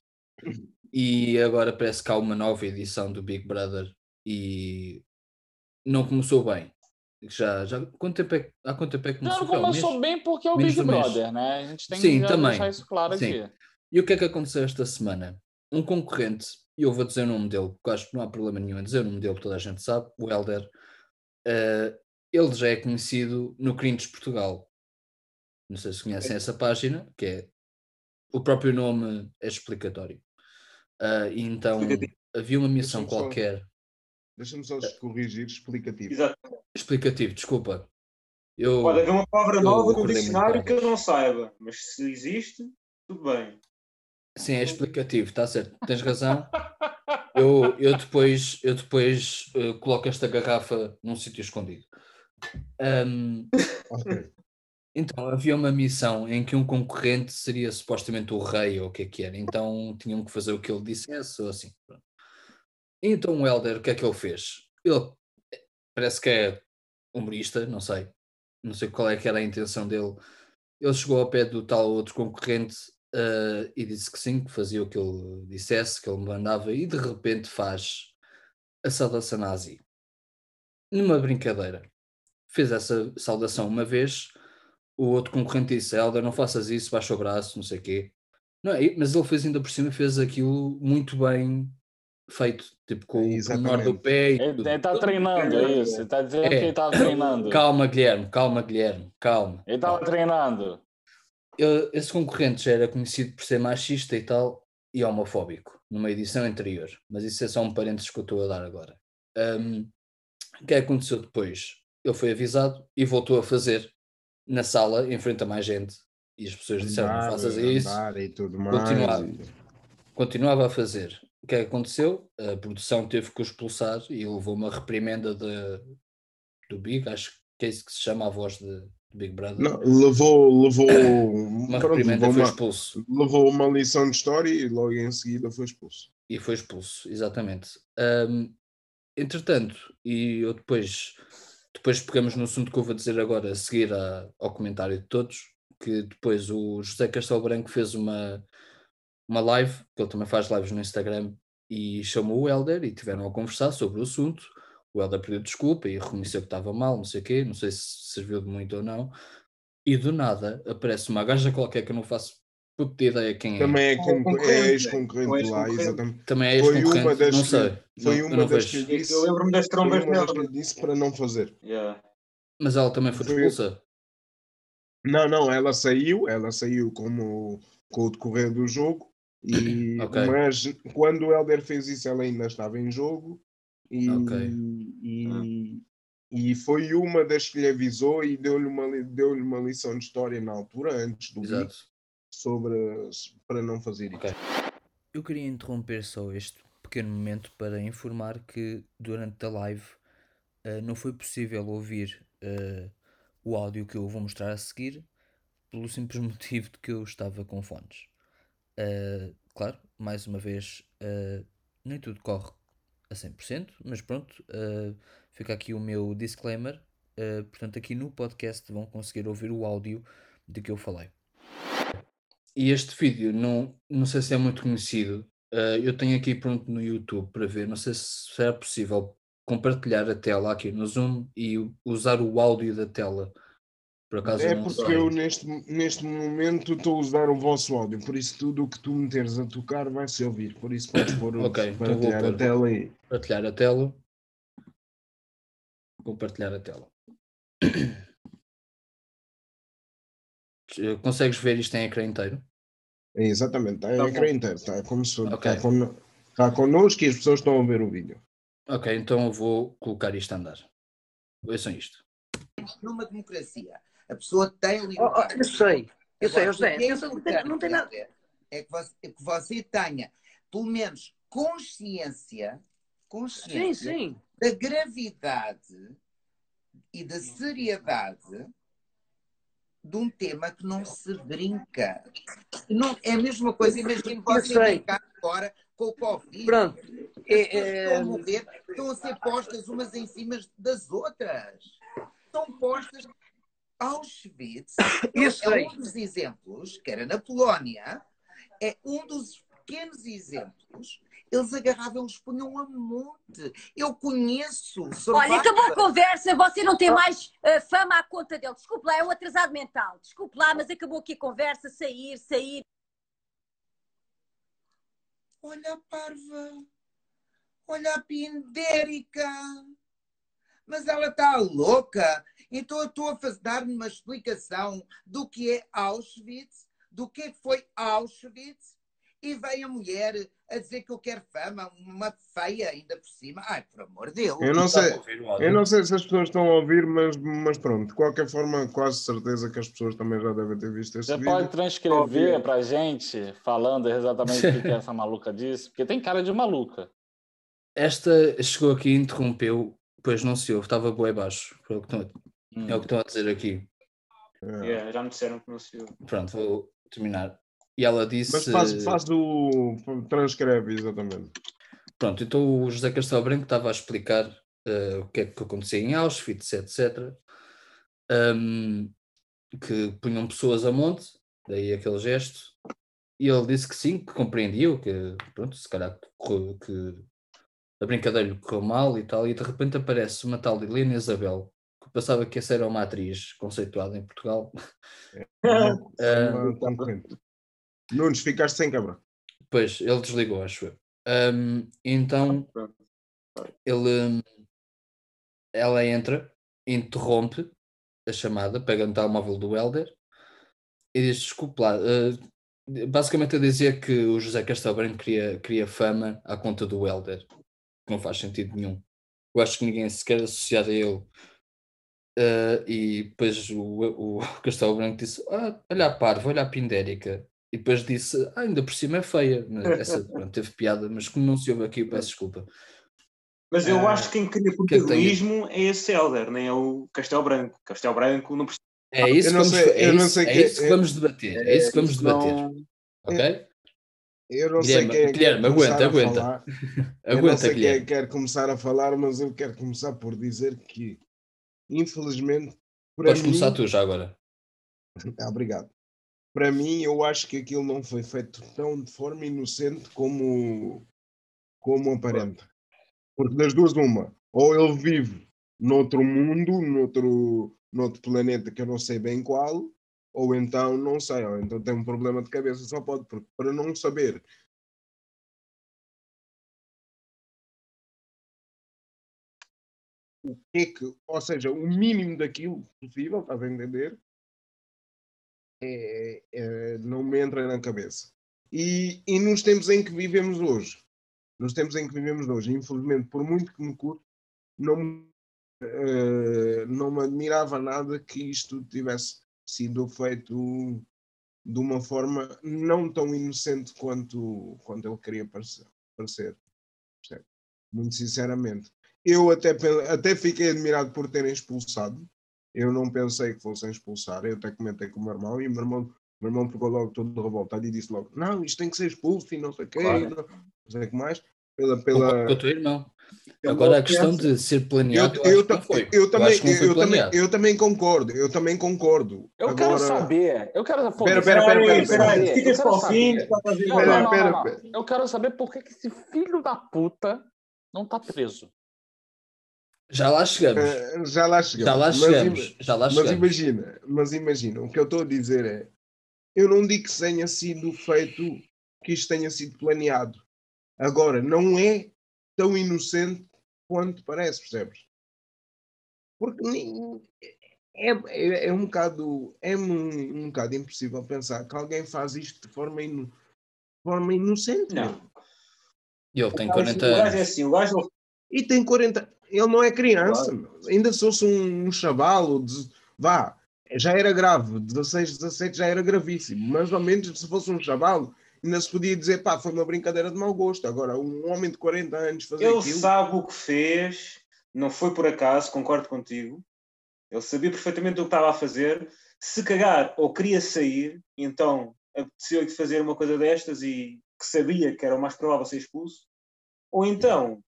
E agora parece que há uma nova edição do Big Brother e não começou bem. Já, já, quanto tempo é, há quanto tempo é que começou? não um começou bem porque é o Menos Big. Brother, né? A gente tem Sim, que já também. deixar isso claro Sim. aqui. E o que é que aconteceu esta semana? Um concorrente, e eu vou dizer o nome dele, porque acho que não há problema nenhum em dizer o nome dele, toda a gente sabe, o Helder, eh, ele já é conhecido no Cringe Portugal. Não sei se conhecem essa página, que é o próprio nome é explicatório. E então havia uma missão Deixa-me só- qualquer, Deixa-me só corrigir, explicativo. Exato. explicativo, desculpa. Eu, Pode haver uma palavra eu nova no dicionário que eu não saiba, mas se existe, tudo bem. Sim, é explicativo, está certo, tens razão. Eu, eu depois, eu depois eh, coloco esta garrafa num sítio escondido. Ahm, Ok. então, havia uma missão em que um concorrente seria supostamente o rei ou o que é que era, então tinham que fazer o que ele dissesse ou assim. pronto. Então o Helder, o que é que ele fez? Ele parece que é humorista, não sei. Não sei qual é que era a intenção dele. Ele chegou ao pé do tal outro concorrente uh, e disse que sim, que fazia o que ele dissesse, que ele mandava, e de repente faz a saudação nazi. Numa brincadeira. Fez essa saudação uma vez, o outro concorrente disse, Helder, não faças isso, baixa o braço, não sei o quê. Não é, mas ele fez ainda por cima, fez aquilo muito bem feito, tipo com o menor do pé e Ele está treinando, é isso. Ele está dizendo é. que ele estava treinando. Calma, Guilherme, calma, Guilherme, calma. Ele estava treinando. Eu, esse concorrente já era conhecido por ser machista e tal, e homofóbico, numa edição anterior. Mas isso é só um parênteses que eu estou a dar agora. Um, o que aconteceu depois? Ele foi avisado e voltou a fazer na sala, em frente a mais gente. E as pessoas disseram: não faças isso. E tudo mais. Continuava, continuava a fazer o que é que aconteceu? A produção teve que o expulsar e levou uma reprimenda de, do Big, acho que é isso que se chama a voz de Big Brother. Não, levou, levou <coughs> uma pronto, levou foi uma, expulso. Levou uma lição de história e logo em seguida foi expulso. E foi expulso, exatamente. Um, entretanto, e eu depois, depois pegamos no assunto que eu vou dizer agora, a seguir a, ao comentário de todos, que depois o José Castelo Branco fez uma, uma live, que ele também faz lives no Instagram, e chamou o Helder e tiveram a conversar sobre o assunto. O Helder pediu desculpa e reconheceu que estava mal, não sei o quê, não sei se serviu de muito ou não. E do nada aparece uma gaja qualquer que eu não faço puta ideia quem é. Também é, é ex-concorrente lá, exatamente. Também é ex-concorrente, não sei. Foi uma das que disse, eu lembro-me das trombas dela. disse para não fazer. Yeah. Mas ela também foi expulsa? Não, não, ela saiu, ela saiu como com o decorrer do jogo e, okay. Mas quando o Helder fez isso, ela ainda estava em jogo e, okay. e, ah. e foi uma das que lhe avisou e deu-lhe uma, deu uma lição de história na altura, antes do Exato. sobre para não fazer okay. isso. Eu queria interromper só este pequeno momento para informar que durante a live uh, não foi possível ouvir uh, o áudio que eu vou mostrar a seguir pelo simples <laughs> motivo de que eu estava com fones. Uh, claro, mais uma vez, uh, nem tudo corre a 100%, mas pronto, uh, fica aqui o meu disclaimer. portanto, aqui no podcast vão conseguir ouvir o áudio de que eu falei. E este vídeo, não, não sei se é muito conhecido, eu tenho aqui pronto no YouTube para ver, não sei se será possível compartilhar a tela aqui no Zoom e usar o áudio da tela por acaso é porque eu neste, neste momento estou a usar o vosso áudio, por isso tudo o que tu meteres a tocar vai se ouvir. Por isso podes pôr <coughs> okay, então partilhar a tela e. Partilhar a tela. Compartilhar <coughs> a tela. Consegues ver isto em ecrã inteiro? É, exatamente, está em tá ecrã inteiro. Está como se okay. está, con... está connosco e as pessoas estão a ver o vídeo. Ok, então eu vou colocar isto a andar. Vejam isto. Numa democracia, a pessoa tem liberdade. Oh, oh, eu sei, eu sei, eu sei. Eu sei não, tem, não tem nada. É que, você, é que você tenha, pelo menos, consciência, consciência sim, sim. da gravidade e da seriedade de um tema que não se brinca. Não, é a mesma coisa, imagine você brincar agora com o Covid. Pronto. É, é... Estão a morrer, estão a ser postas umas em cima das outras. Estão postas Auschwitz é um dos exemplos, que era na Polónia, é um dos pequenos exemplos. Eles agarravam, eles punham a monte. Eu conheço. Olha, acabou a conversa, você não tem mais uh, fama à conta dele. Desculpe lá, é um atrasado mental. Desculpe lá, mas acabou aqui a conversa, sair, sair. Olha a parva. Olha a pindérica. Mas ela está louca. Então eu estou a dar-me uma explicação do que é Auschwitz, do que foi Auschwitz, e vem a mulher a dizer que eu quero fama, uma feia ainda por cima. Ai, por amor de Deus. Eu não sei, eu não sei se as pessoas estão a ouvir, mas, mas pronto, de qualquer forma, quase certeza que as pessoas também já devem ter visto esse Você vídeo. pode transcrever para a gente, falando exatamente o que <laughs> essa maluca disse, porque tem cara de maluca. Esta chegou aqui e interrompeu, pois não se ouve, estava bem baixo. Foi o que estão, hum. É o que estão a dizer aqui. É. Yeah, já me disseram que não se ouve. Pronto, vou terminar. E ela disse. Mas faz, faz do. transcreve, exatamente. Pronto, então o José Castelo Branco estava a explicar eh, o que é que acontecia em Auschwitz, etc. Um, que punham pessoas a monte, daí aquele gesto, e ele disse que sim, que compreendia, que pronto, se calhar correu- que a brincadeira lhe correu mal e tal, e de repente aparece uma tal de Helena Isabel, que pensava que essa era uma atriz conceituada em Portugal. <laughs> Ah, concorrente. Nunes, ficaste sem cabra. Pois, ele desligou, acho eu. Um, então, Pronto. ele, ela entra, interrompe a chamada, pega no telemóvel do Helder e diz: Desculpe lá. eh, basicamente a dizer que o José Castelo Branco queria, queria fama à conta do Helder, que não faz sentido nenhum. Eu acho que ninguém se quer associar a ele. Eh, e depois o, o <laughs> Castelo Branco disse: ah, Olha a parva, olha a pindérica. E depois disse: ah, Ainda por cima é feia. Essa <laughs> pronto, teve piada, mas como não se ouve aqui, eu peço desculpa. Mas eu Ah, acho que quem cria é protagonismo é esse Elder, nem é o Castelo Branco. Castelo Branco não precisa. É isso, que vamos, sei- é eu não isso, sei é que- isso que vamos debater. É isso que vamos debater. não- Ok? Eu não Guilherme, sei quem é que Guilherme, quer começar aguenta, a aguenta. falar. <laughs> eu não Aguenta, sei quem é Guilherme. que quer começar a falar, mas eu quero começar por dizer que, infelizmente, para Podes mim, começar tu já agora. <laughs> Ah, obrigado. Para mim, eu acho que aquilo não foi feito tão de forma inocente como, como aparenta. Porque das duas, uma, ou ele vive noutro mundo, noutro, noutro planeta que eu não sei bem qual, ou então não sei, ou então tem um problema de cabeça, só pode, porque para não saber o que é que, ou seja, o mínimo daquilo possível, estás a entender? É, é, não me entra na cabeça. E, e nos tempos em que vivemos hoje, nos tempos em que vivemos hoje, infelizmente, por muito que me custe, não, eh, não me admirava nada que isto tivesse sido feito de uma forma não tão inocente quanto, quanto ele queria parecer. parecer? Muito sinceramente. Eu até, até fiquei admirado por terem expulsado. Eu não pensei que fossem expulsar. Eu até comentei com o meu irmão e o meu irmão, o meu irmão ficou logo todo revoltado e disse logo: Não, isto tem que ser expulso e não sei o quê, Claro. não, não sei o que mais. Pela, pela, com o teu irmão. Uma Agora a questão ofensa. de ser eu, planeado, eu, eu, eu também, eu, também, eu também concordo, eu também concordo. Eu Agora, quero saber. Eu quero pera, eu pera, pera, saber, peraí, eu fica quero para o fim, saber. que está a fazer Não, Pera, não, não, pera, não, não. pera. Eu quero saber por que que esse filho da puta não tá preso. Já lá chegamos. eh, já lá chegamos. Já lá Mas chegamos. ima- Já lá Mas chegamos. imagina, mas imagina, o que eu estou a dizer é, eu não digo que tenha sido feito, que isto tenha sido planeado. Agora, não é tão inocente quanto parece, percebes? Porque nem- é, é, é um bocado, é um, um bocado impossível pensar que alguém faz isto de forma, de forma inocente. Não. E ele tem O gajo- 40 o gajo é anos. assim, o gajo E tem 40, ele não é criança, meu. ainda se fosse um, um chavalo, de, vá, já era grave, 16, 17 já era gravíssimo, mas ao menos se fosse um chavalo, ainda se podia dizer, pá, foi uma brincadeira de mau gosto. Agora, um homem de 40 anos fazer Ele aquilo, sabe o que fez, não foi por acaso, concordo contigo. Ele sabia perfeitamente o que estava a fazer. Se cagar ou queria sair, então apeteceu-lhe fazer uma coisa destas e que sabia que era o mais provável ser expulso. Ou então,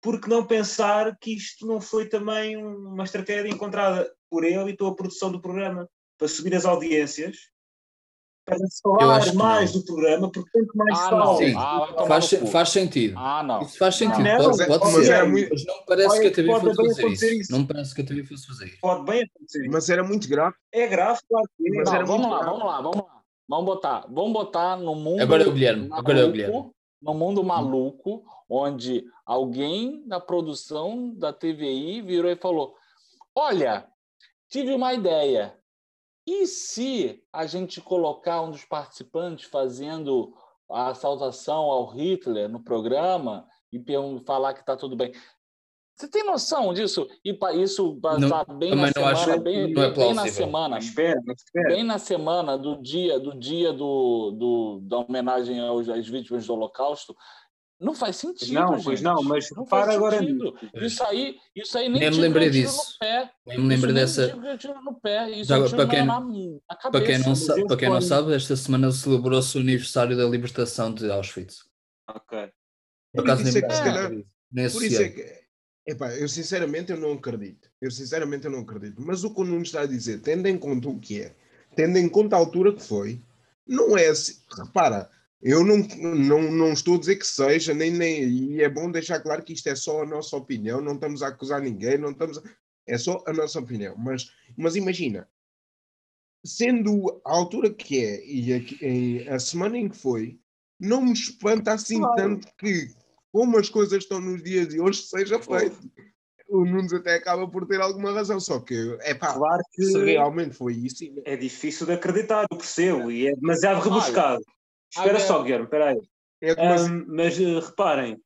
por que não pensar que isto não foi também um- uma estratégia encontrada por ele e pela produção do programa para subir as audiências, para falar mais não. do programa, porque quanto mais Ah, fala, não. Sim, Ah, Faz, faz sentido. Ah, não. Isso faz sentido. Não, pode mas pode mas ser. era muito- Mas não parece que a TV fosse fazer isso. isso. Não parece que a TV fosse fazer isso. pode bem acontecer. isso. mas era muito grave. É grave, claro que é. Mas Não, era vamos muito lá, grave. vamos lá, vamos lá. Vamos botar, vamos botar no mundo Agora é o Guilherme, agora é o Guilherme. no mundo maluco, onde alguém da produção da TVI virou e falou: "Olha, tive uma ideia. E se a gente colocar um dos participantes fazendo a saudação ao Hitler no programa e falar que está tudo bem?" Você tem noção disso? E isso passar bem na não acho- semana, bem, não é bem- na semana, espera. bem na semana do dia do dia do, do- da homenagem aos, às vítimas do Holocausto, não faz sentido. não, gente. pois não, mas não faz agora. Isso aí, isso aí nem Nem me lembrei disso. no pé. Nem me lembro dessa. Já, para quem-. Para não sabe, para quem não sabe, esta semana celebrou-se o aniversário da libertação de Auschwitz. Ok. Por isso nem é que, se É. calhar, nem por isso é que Epá, eu sinceramente eu não acredito. Eu sinceramente eu não acredito. Mas o que o Nuno está a dizer, tendo em conta o que é, tendo em conta a altura que foi, não é assim. Repara, eu não, não, não estou a dizer que seja, nem, nem. E é bom deixar claro que isto é só a nossa opinião, não estamos a acusar ninguém, não estamos. A, é só a nossa opinião. Mas, mas imagina, sendo a altura que é e a, a semana em que foi, não me espanta assim Claro. tanto que, como as coisas estão nos dias de hoje, seja feito. O Nunes até acaba por ter alguma razão, só que é pá, Claro que se realmente foi isso, é difícil de acreditar, eu percebo, e é demasiado rebuscado. Espera só, Guilherme, espera aí. é Ahm, mas eh, reparem,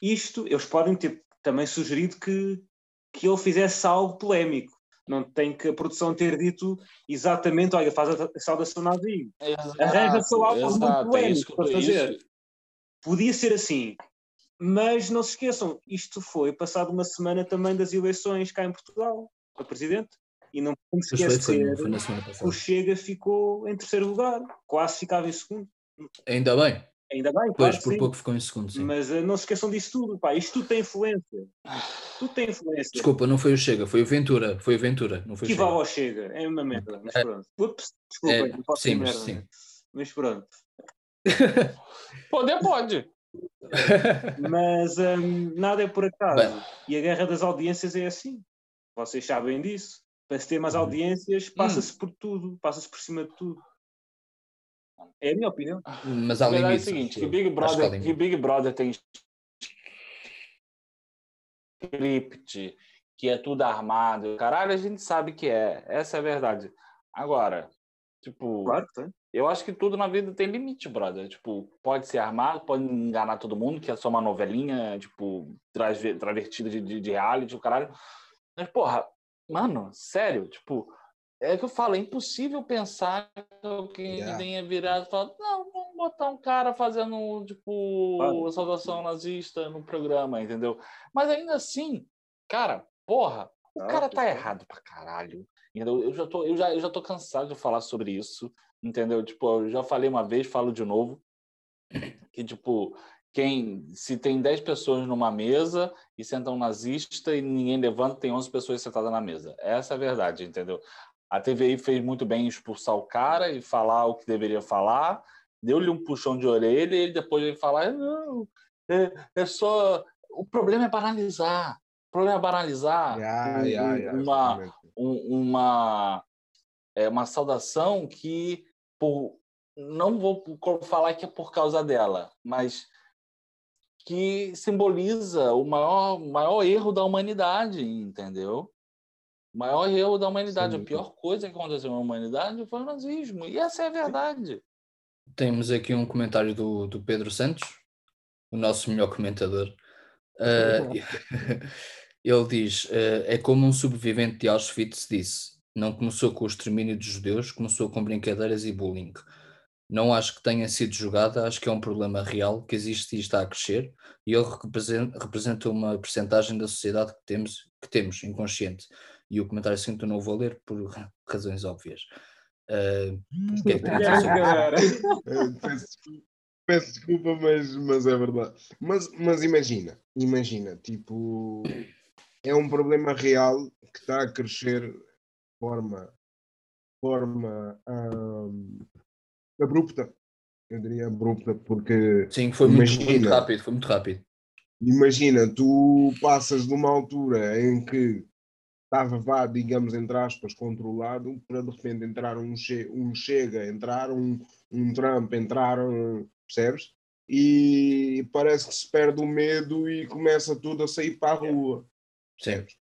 isto, eles podem ter também sugerido que, que ele fizesse algo polémico. Não tem que a produção ter dito exatamente, olha, faz a, saudação nazi. Arranja só algo muito exato, é polémico isso que eu para fazer. isso- Podia ser assim. Mas não se esqueçam, isto foi passado uma semana também das eleições cá em Portugal, para presidente. E não podemos foi, esquecer foi, foi que o. Chega ficou em terceiro lugar, quase ficava em segundo. Ainda bem, Ainda bem, pois claro por sim. pouco ficou em segundo, sim. Mas eh, não se esqueçam disso tudo, pá. Isto tudo tem influência. Tudo tem influência. Desculpa, não foi o Chega, foi o Ventura, foi o Ventura, não foi o que vale Chega. ao chega, é uma merda. Mas É. pronto. Ups, desculpa, É, não posso sim, dizer mas merda. sim. né? Mas pronto. <laughs> Poder pode. Mas hum, nada é por acaso. Bem. E a guerra das audiências é assim. Vocês sabem disso. Para se ter mais Uhum. audiências, passa-se por tudo. Passa-se por cima de tudo. É a minha opinião. Mas A há verdade é o limites. seguinte, que. Big que Brother, que limites. Big Brother tem script, que é tudo armado. Caralho, a gente sabe que é. Essa é a verdade. Agora, tipo, Claro que tem. eu acho que tudo na vida tem limite, brother. Tipo, pode ser armado, pode enganar todo mundo, que é só uma novelinha, tipo, travestida de, de, de reality, o caralho. Mas, porra, mano, sério, tipo, é que eu falo, é impossível pensar que alguém Yeah. tenha virado e falado, não, vamos botar um cara fazendo, tipo, Claro. saudação nazista no programa, entendeu? Mas ainda assim, cara, porra, o Ah, cara tá errado pra caralho. Entendeu? Eu já tô, eu já, eu já tô cansado de falar sobre isso, entendeu? Tipo, eu já falei uma vez, falo de novo, que tipo, quem se tem 10 pessoas numa mesa e senta um nazista e ninguém levanta, tem 11 pessoas sentadas na mesa. Essa é a verdade, entendeu? A TVI fez muito bem em expulsar o cara e falar o que deveria falar, deu-lhe um puxão de orelha e ele depois veio falar, não, é, é só... O problema é banalizar. O problema é banalizar um- ya, uma, um- uma, é, uma saudação que por, não vou falar que é por causa dela, mas que simboliza o maior, maior erro da humanidade, entendeu? O maior erro da humanidade, Sem a pior coisa que aconteceu na humanidade foi o nazismo. E essa é a verdade. Temos aqui um comentário do, do Pedro Santos, o nosso melhor comentador. Ah, <laughs> ele diz: ah, é como um sobrevivente de Auschwitz disse. Não começou com o extermínio dos judeus, começou com brincadeiras e bullying. Não acho que tenha sido jogada, acho que é um problema real que existe e está a crescer, e ele representa, representa uma percentagem da sociedade que temos, que temos inconsciente. E o comentário seguinte eu não vou ler por <laughs> razões óbvias. O que é que <laughs> <laughs> peço, desculpa- peço desculpa, mas, mas é verdade. Mas, mas imagina, imagina, tipo, é um problema real que está a crescer de forma, forma ahm, abrupta. Eu diria abrupta, porque Sim, foi muito, muito Imagina. rápido, foi muito rápido. imagina, tu passas de uma altura em que estava, vá, digamos, entre aspas, controlado, para de repente entrar um, che um Chega, entrar um, um Trump, entrar um, percebes? E parece que se perde o medo e começa tudo a sair para a rua, percebes?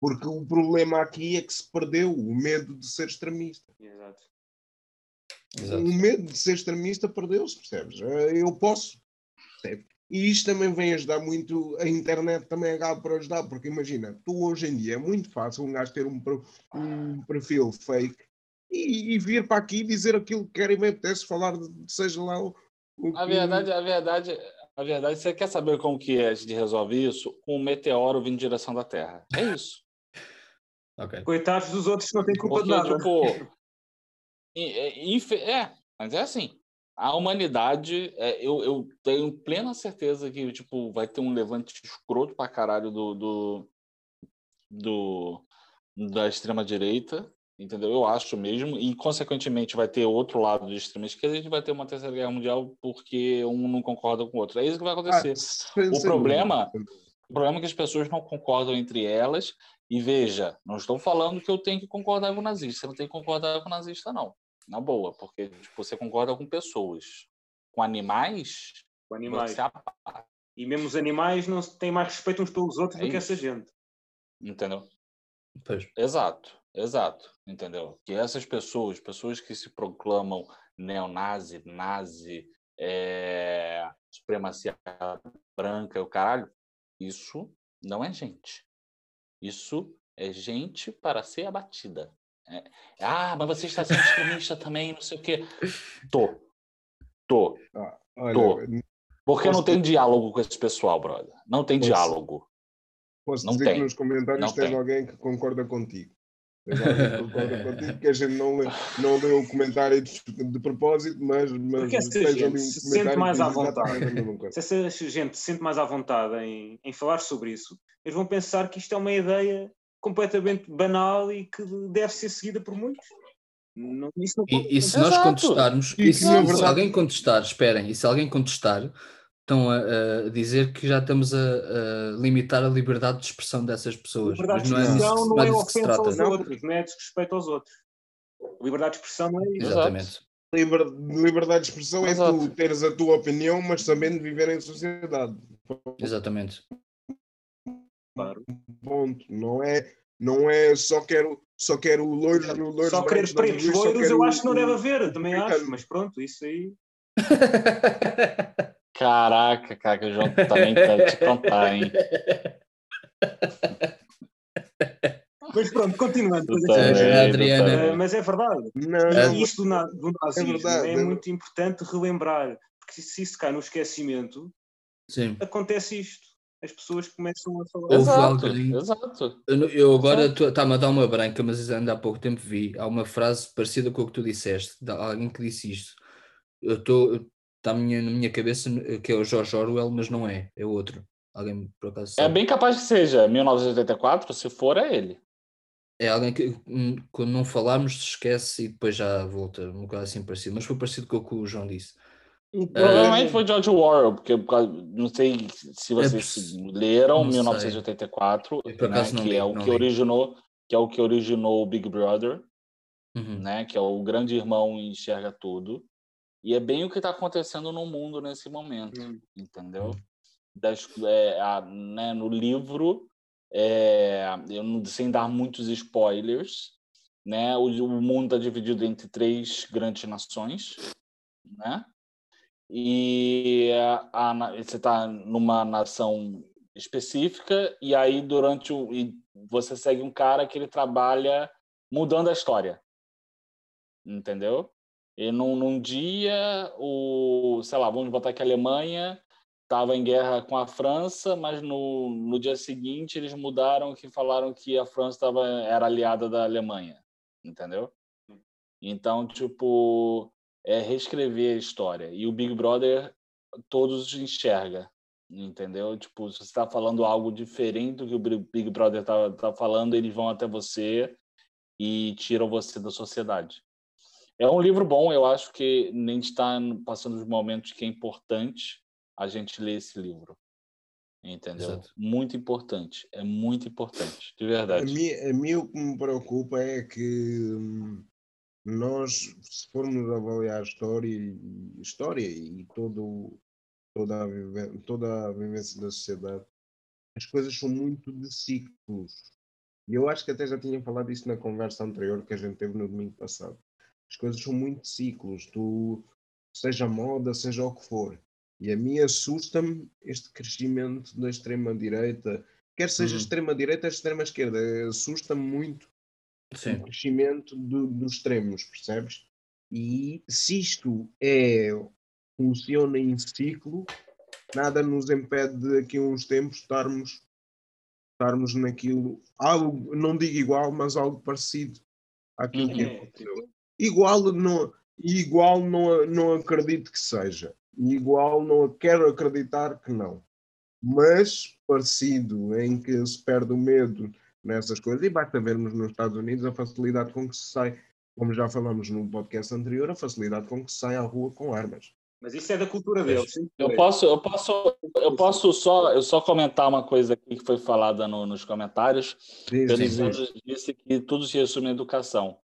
Porque o problema aqui é que se perdeu o medo de ser extremista. Exato. exato. O medo de ser extremista perdeu-se, percebes? Eh, Eu posso, percebes? E isto também vem ajudar muito, a internet também acaba por ajudar, porque imagina, tu hoje em dia é muito fácil um gajo ter um, um perfil fake e, e vir para aqui dizer aquilo que quer e me apetece falar, de, seja lá o, o A que- verdade, a verdade, a verdade, você quer saber como que a gente resolve isso? Um meteoro vindo em direção da Terra. É isso. <laughs> Ok. Coitados dos outros que não têm culpa Porque, de nada. tipo. <laughs> infe- É, mas é assim. A humanidade, é, eu, eu tenho plena certeza que tipo, vai ter um levante escroto pra caralho do, do, do, da extrema-direita, entendeu? Eu acho mesmo, e consequentemente vai ter outro lado de extrema-esquerda, a gente vai ter uma terceira guerra mundial porque um não concorda com o outro. É isso que vai acontecer. Ah, o problema, o problema é que as pessoas não concordam entre elas. E veja, não estou falando que eu tenho que concordar com o nazista. Você não tem que concordar com o nazista, não. Na boa, porque tipo, você concorda com pessoas. Com animais, Com animais. você apaga, E mesmo os animais não têm mais respeito uns pelos outros É do que isso. essa gente. entendeu? Pois. Exato, exato, entendeu? Que essas pessoas, pessoas que se proclamam neonazi, nazi, é, supremacia branca, o caralho, isso não é gente. Isso é gente para ser abatida. É, ah, mas você está sendo extremista também, não sei o quê. Tô. Tô. Olha, Tô. Porque não tem diálogo com esse pessoal, brother. Não tem Posso- diálogo. posso não dizer tem. que nos comentários Não tens tem. alguém que concorda contigo. Tens alguém que <laughs> concorda contigo, que a gente não lê, não lê o comentário de, de propósito, mas, mas Porque essa tens gente ali um se sente mais à vontade. Se essa gente se sente mais à vontade em, em falar sobre isso, eles vão pensar que isto é uma ideia completamente banal e que deve ser seguida por muitos. Não, isso não E, e se nós Exato. contestarmos, E e se, na se alguém contestar, esperem, e se alguém contestar, estão a, a dizer que já estamos a, a limitar a liberdade de expressão dessas pessoas. Liberdade Mas de não é disso, expressão não não é é disso que se ofensa trata. aos Não. outros, não é desrespeito aos outros. Liberdade de expressão não é isso. Exatamente. Liber- liberdade de expressão é Exato. tu teres a tua opinião, mas sabendo viver em sociedade. Exatamente. Claro. Ponto. Não é, não é só quero, só quero loiros, loiros Só querer pretos loiros quero eu acho que não deve haver, também acho, mas pronto, isso aí. <laughs> Caraca, cara, que o João também quer te contar, hein? Mas pronto, continuando. Tu Adriana. Eh, mas é verdade. Não, E não, isto do, na- do nazismo é, verdade, é muito importante relembrar, porque se isso cai no esquecimento, Sim. acontece isto. As pessoas começam a falar. Houve Exato, alguém- exato. Eu, eu agora está-me a dar uma branca, mas ainda há pouco tempo vi. Há uma frase parecida com o que tu disseste, de alguém que disse isto. Eu estou. Está na minha, na minha cabeça que é o George Orwell, mas não é, é outro. Alguém por acaso É sabe? bem capaz que seja 1984, se for, é ele. É alguém que quando não falarmos se esquece e depois já volta, um bocado assim parecido, mas foi parecido com o que o João disse. Provavelmente foi George Orwell, porque não sei se vocês poss- leram É não sei. 1984, Eu, por né, que li, é o que li. originou, que é o que originou o Big Brother, Uhum. né, que é o grande irmão enxerga tudo. E é bem o que está acontecendo no mundo nesse momento, Hum. entendeu? Das, é, a- né, no livro, é, eu não, sem dar muitos spoilers, né, o, o mundo está dividido entre três grandes nações, né? E a, a na- você está numa nação específica e aí durante o e você segue um cara que ele trabalha mudando a história, entendeu? E num, num dia o sei lá vamos botar que a Alemanha estava em guerra com a França, mas no, no dia seguinte eles mudaram que falaram que a França tava, era aliada da Alemanha, entendeu? Então tipo é reescrever a história. E o Big Brother todos enxerga, entendeu? Tipo, se você está falando algo diferente do que o Big Brother tá, tá falando, eles vão até você e tiram você da sociedade. É um livro bom, eu acho que nem está passando os momentos que é importante a gente ler esse livro. Entendeu? Exato. Muito importante, é muito importante, de A verdade. mim, a mim o que me preocupa é que hum, nós, se formos avaliar a história e, história e todo, toda, a vive- toda a vivência da sociedade, as coisas são muito de ciclos. E eu acho que até já tinha falado isso na conversa anterior que a gente teve no domingo passado. As coisas são muito de ciclos, tu, seja moda, seja o que for. E a mim assusta-me este crescimento da extrema-direita, quer seja Uhum. extrema-direita ou extrema-esquerda, assusta-me muito o Sim. crescimento do- dos extremos, percebes? E se isto é funciona em ciclo, nada nos impede de daqui a uns tempos estarmos, estarmos naquilo, algo, não digo igual, mas algo parecido àquilo que Uhum. aconteceu. Igual não, igual não, não acredito que seja. Igual não quero acreditar que não. Mas parecido em que se perde o medo nessas coisas. E basta vermos nos Estados Unidos a facilidade com que se sai, como já falamos no podcast anterior, a facilidade com que se sai à rua com armas. Mas isso é da cultura deles. Eu posso, eu posso, eu posso só, eu só comentar uma coisa aqui que foi falada no- nos comentários. Pedro disse que tudo se resume à educação.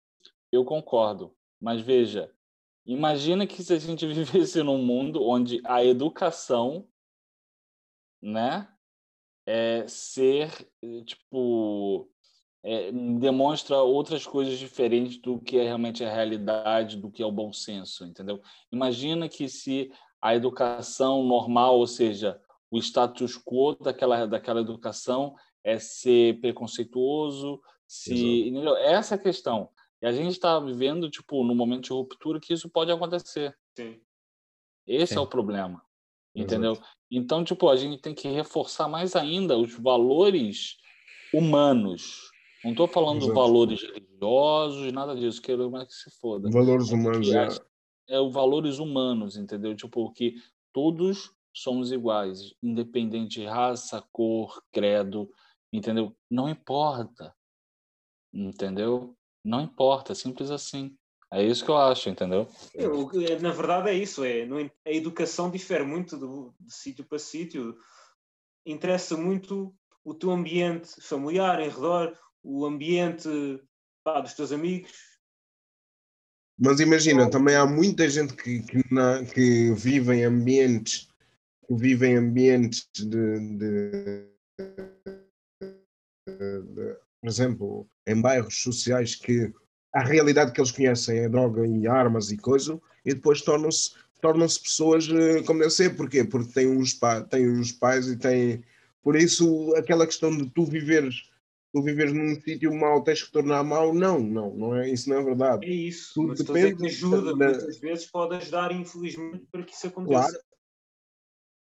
Eu concordo, mas veja, imagina que se a gente <laughs> vivesse num mundo onde a educação, né, é ser eh, tipo é, demonstra outras coisas diferentes do que é realmente a realidade, do que é o bom senso, entendeu? Imagina que se a educação normal, ou seja, o status quo daquela, daquela educação é ser preconceituoso, se entendeu? essa é a questão. E a gente está vivendo tipo no momento de ruptura que isso pode acontecer. Sim. Esse Sim. é o problema, Exato. Então tipo a gente tem que reforçar mais ainda os valores humanos. Não estou falando Exato. valores religiosos, nada disso. Quero mais que se foda Valores humanos. que é- as- é o valores humanos, entendeu? Tipo, que todos somos iguais, independente de raça, cor, credo, entendeu? Não importa, entendeu? Não importa, simples assim. É isso que eu acho, entendeu? Que é- Na verdade é isso, é, a educação difere muito do- de sítio para sítio. Interessa muito o teu ambiente familiar em redor, o ambiente pá, dos teus amigos. Mas imagina, também há muita gente que, que, na- que vive em ambientes, que vive em ambientes de, de- de- por exemplo, em bairros sociais que a realidade que eles conhecem é droga e armas e coisa, e depois tornam-se tornam-se pessoas eh, como deve ser. Porquê? Porque têm uns, pa, têm uns pais e têm. Por isso, aquela questão de tu viveres, tu viveres num sítio mau, tens que tornar mau, não, não, não é, isso não é verdade. É isso. Tudo Mas dizer que depende ajuda, da- muitas vezes pode ajudar, infelizmente, para que isso aconteça. Claro.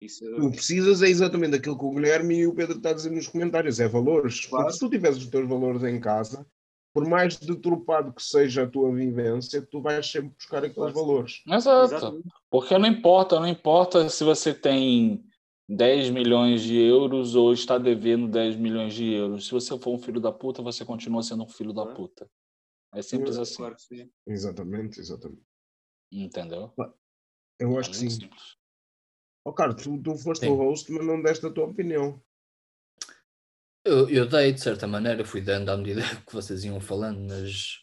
Isso, Tu precisas é exatamente aquilo que o Guilherme e o Pedro estão a dizer nos comentários, é valores. Claro. Porque se tu tiveres os teus valores em casa, por mais deturpado que seja a tua vivência, tu vais sempre buscar aqueles valores. Exato. Exatamente. Porque não importa, não importa se você tem 10 milhões de euros ou está devendo 10 milhões de euros. Se você for um filho da puta, você continua sendo um filho da puta. É simples assim, Claro que sim. Exatamente, exatamente. entendeu? Eu acho É que sim. simples. Ó, Carlos, tu, tu foste Sim. o host, mas não deste a tua opinião. Eu, eu dei de certa maneira, fui dando à medida <laughs> que vocês iam falando, mas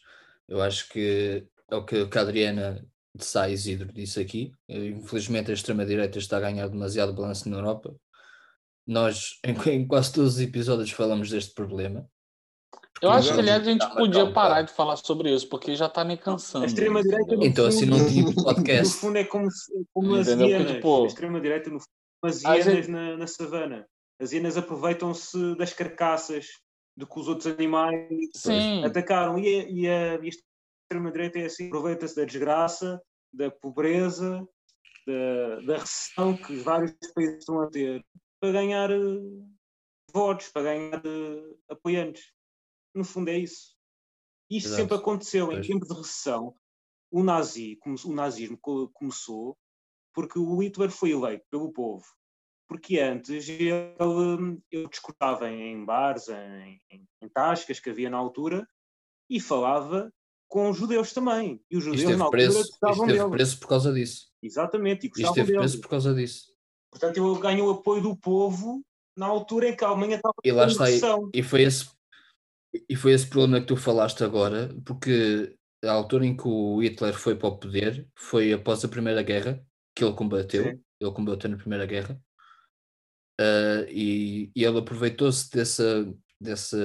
eu acho que é o que a Adriana de Sá Isidro disse aqui. eh, Infelizmente a extrema-direita está a ganhar demasiado balanço na Europa. Nós, em, <laughs> em quase todos os episódios, falamos deste problema. Eu acho que, aliás, a gente podia calma, parar de falar sobre isso, porque já tá me cansando. A extrema-direita Então, assim, não fundo- tínhamos No podcast. fundo é como, como as hienas. tipo, a extrema-direita, no fundo, como as hienas gente- na, na savana. As hienas aproveitam-se das carcaças do que os outros animais Sim, atacaram. E a, e a, e a extrema-direita é assim: aproveita-se da desgraça, da pobreza, da, da recessão que os vários países estão a ter para ganhar eh, votos, para ganhar eh, apoiantes. No fundo é isso. Isto Exato. sempre aconteceu em Pois. tempo de recessão. O, nazi, o nazismo co- começou porque o Hitler foi eleito pelo povo. Porque antes ele, ele discutava em bares, em, em, tascas que havia na altura e falava com os judeus também. E os judeus na teve altura preço, isto gostavam dele. preço por causa disso. Exatamente, e gostavam teve dele. preço por causa disso. Portanto, ele ganhou o apoio do povo na altura em que a Alemanha estava E lá está, e, e foi esse, e foi esse problema que tu falaste agora, porque a altura em que o Hitler foi para o poder foi após a Primeira Guerra que ele combateu, Sim. ele combateu na Primeira Guerra, ah, e, e ele aproveitou-se dessa, dessa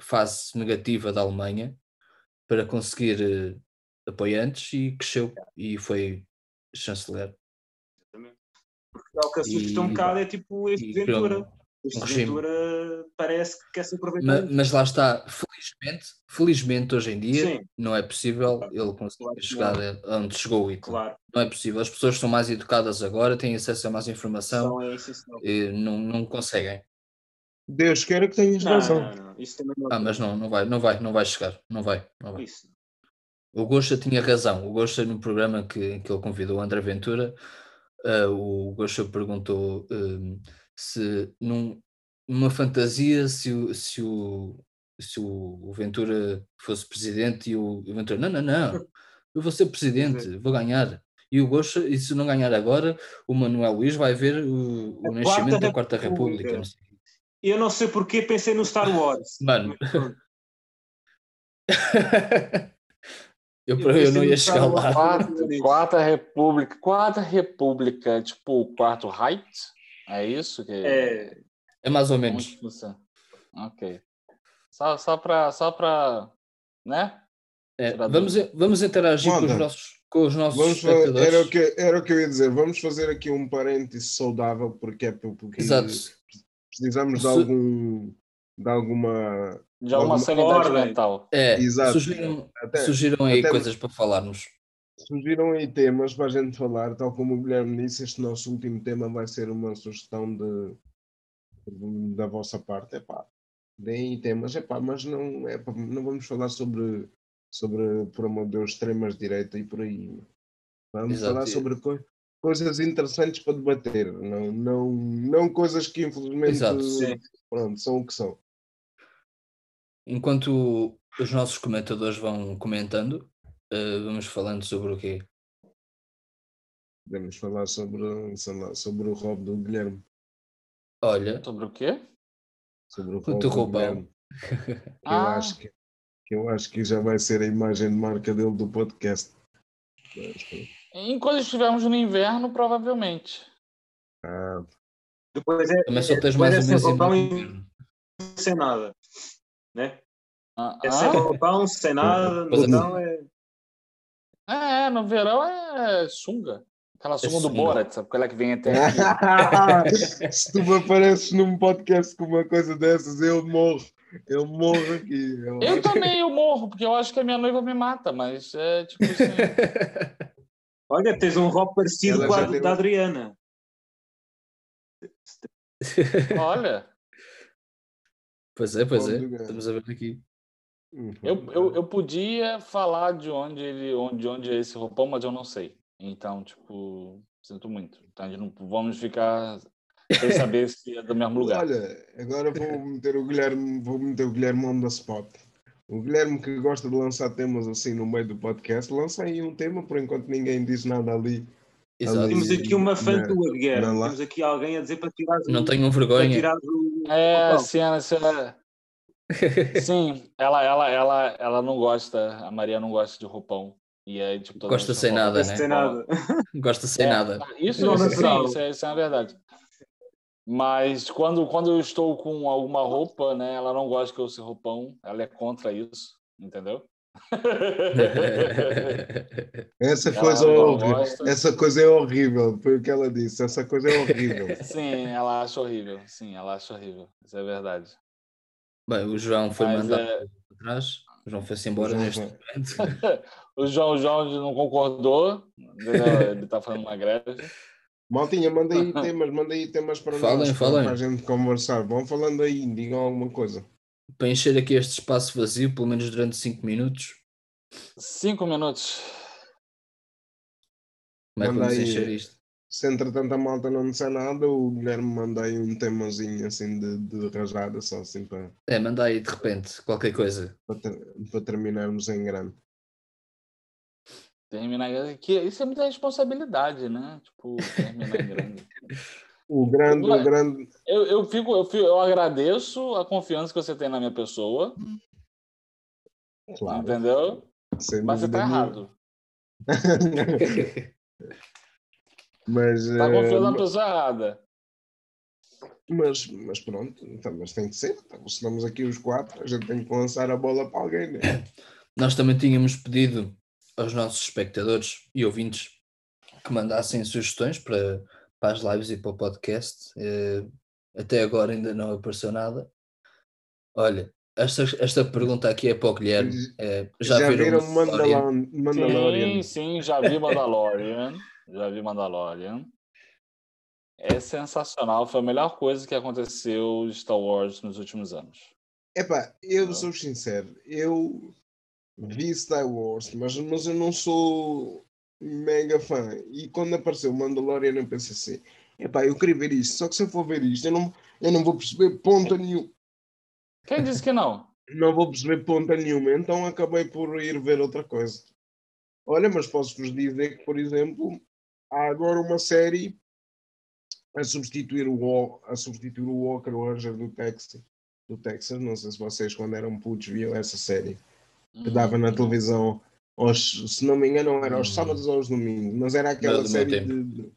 fase negativa da Alemanha para conseguir eh, apoiantes e cresceu e foi chanceler. Porque é o que assusta um E- bocado é tipo e criou Ventura. Este um. Ventura parece que quer se aproveitar. Ma- Mas, lá está, felizmente, felizmente hoje em dia Sim. não é possível Claro. ele conseguir Claro chegar onde chegou o Hitler. Claro, Não é possível. As pessoas são mais educadas agora, têm acesso a mais informação é essencial. e não, não conseguem. Deus queira que tenhas Não, razão. não, não. Isso também não Ah, mas não, não vai, não vai, não vai chegar. Não vai, não vai. Isso. O Gosha tinha razão. O Gosha, no programa que, que ele convidou o André Ventura, ah, o Gosha perguntou hum, se num, numa fantasia se o, se o se o, Ventura fosse presidente e o, o Ventura, não, não, não, eu vou ser presidente, vou ganhar. E o Gosta, e se não ganhar agora, o Manuel Luís vai ver o, o nascimento Quarta da Quarta República. República. não sei. Eu não sei porque pensei no Star Wars. Mano, <laughs> eu, Eu eu não ia chegar lá. Quarta, quarta República. Quarta República, tipo o quarto Reich? É isso? Que... É, É mais ou menos. Ok. Só, só para. Só pra, né? É, vamos, vamos interagir com os nossos, com os nossos Vamos fa- era, o espectadores. que, era o que eu ia dizer. Vamos fazer aqui um parêntese saudável, porque é porque Exato. precisamos de algum de alguma. De alguma Alguma sanidade ordem. mental. É, Exato. surgiram, Até, surgiram aí até- coisas para falarmos. Surgiram aí temas para a gente falar, tal como o Guilherme disse, este nosso último tema vai ser uma sugestão de, da vossa parte. Epá, deem temas, epá, mas não, epá, não vamos falar sobre, sobre, por amor de Deus, extremas direita e por aí. Vamos Exato, falar sobre coi- coisas interessantes para debater, não, não, não coisas que infelizmente Exato. Pronto, são o que são. Enquanto os nossos comentadores vão comentando, eh, vamos falando sobre o quê? Podemos falar sobre, sei lá, sobre o Rob do Guilherme. Olha, Sobre o quê? Sobre o <laughs> O Rob teu do roupão. Guilherme. que eu Ah. acho que, que eu acho que já vai ser a imagem de marca dele do podcast. Enquanto estivermos no inverno, provavelmente. ah, depois é, também só tens depois mais é ou sem menos em sem nada. Né? Ah, É sem ah? roupão, sem nada, é- verão é. É, no verão é sunga. Aquela sunga do sunga. Borat, sabe? Aquela que vem até <laughs> aqui. <laughs> Se tu me apareces num podcast com uma coisa dessas, eu morro. Eu morro aqui. Eu Eu também eu morro, porque eu acho que a minha noiva me mata, mas é tipo assim. <laughs> Olha, tens um rock parecido Ela com a da Adriana. olha, Pois é, pois é. Do. Estamos a ver aqui. Uhum. eu, eu, eu podia falar de onde ele, onde, onde é esse roupão, mas eu não sei. Então, tipo, sinto muito. Então, não vamos ficar sem <laughs> saber se é do mesmo lugar. Olha, agora vou <laughs> meter o Guilherme, vou meter o Guilherme on the spot. O Guilherme que gosta de lançar temas assim no meio do podcast, lança aí um tema por enquanto ninguém diz nada ali. Exato. Ali- Temos aqui uma fã na- tua, Guilherme. Temos aqui alguém a dizer para tirar Não para vergonha. tirar o. É, ela, ela- sim, <laughs> ela, ela, ela, ela não gosta, a Maria não gosta de roupão. E aí, tipo, toda Gosta sem nada, Não né? tem nada. Gosta sem É, nada. Isso, isso, sim, isso, é, isso é uma verdade. Mas quando, quando eu estou com alguma roupa, né, ela não gosta que eu use roupão, ela é contra isso, entendeu? <laughs> Essa Ela coisa, é não horrível. essa coisa é horrível, foi o que ela disse. Essa coisa é horrível. Sim, ela acha horrível. Sim, ela acha horrível. Isso é verdade. Bem, o João foi Mas, mandado é, para trás. O João foi-se embora João neste momento. <laughs> o João, o João não concordou, ele está fazendo uma greve. Maltinha, manda aí <laughs> temas, manda aí temas para Falem, nós, falem. para a gente conversar. Vão falando aí, digam alguma coisa. Para encher aqui este espaço vazio, pelo menos durante 5 minutos. Cinco minutos. Como é que vamos encher isto? Se entretanto a malta não disser nada, o Guilherme manda aí um temazinho assim de, de rajada, só assim para, É, manda aí de repente qualquer coisa. para, ter- para terminarmos em grande. Terminar. Que, isso é muita responsabilidade, né? Tipo, terminar em grande. <laughs> O grande, o grande. Eu, eu, fico, eu, fico, eu agradeço a confiança que você tem na minha pessoa, Claro, entendeu? sem Mas você tá nenhuma. errado. <laughs> mas, Tá eh, confiando na pessoa errada. mas, mas pronto, então, mas tem que ser. Então, se estamos aqui os quatro, a gente tem que lançar a bola para alguém, né? <coughs> Nós também tínhamos pedido aos nossos espectadores e ouvintes que mandassem sugestões para, para as lives e para o podcast. Eh, até agora ainda não apareceu nada. Olha, esta, esta pergunta aqui é para o Guilherme. Eh, já, Já, viram, viram Mandalorian? Mandalorian? Mandalorian? Sim, sim, já vi Mandalorian. <laughs> já vi Mandalorian. É sensacional. Foi a melhor coisa que aconteceu de Star Wars nos últimos anos. Epá, eu Não. sou sincero, eu vi Star Wars, mas, mas eu não sou mega fã. E quando apareceu Mandalorian, eu pensei assim: epá, eu queria ver isto, só que se eu for ver isto, eu não, eu não vou perceber ponta nenhuma. Quem disse que não? não vou perceber ponta nenhuma, então acabei por ir ver outra coisa. Olha, mas posso-vos dizer que, por exemplo, há agora uma série a substituir o, a substituir o Walker Ranger do Texas, do Texas. Não sei se vocês, quando eram putos, viam essa série que dava na televisão, aos, se não me engano, era aos Hum. sábados ou aos domingos, mas era aquela Não, série de, de-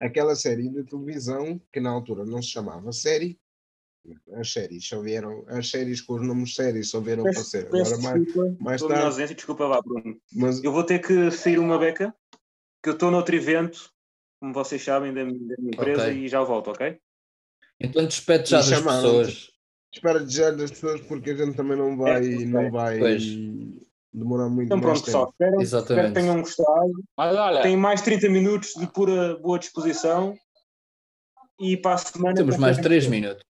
aquela série de televisão que na altura não se chamava série. As séries só vieram, as séries com os nomes séries só vieram para ser. Agora mais, mais tarde, ausência, desculpa lá, Bruno. mas Eu vou ter que sair uma beca, que eu estou noutro evento, como vocês sabem, da, minha da minha empresa, Ok. e já volto, ok? Então despede já E das pessoas. espero desejar das pessoas porque a gente também não vai, É, não vai Pois. demorar muito Então mais pronto, pessoal, tempo. espero, espero Exatamente. que tenham gostado. Mas olha, Tem mais 30 minutos de pura boa disposição. E para a semana. Temos mais 3 minutos.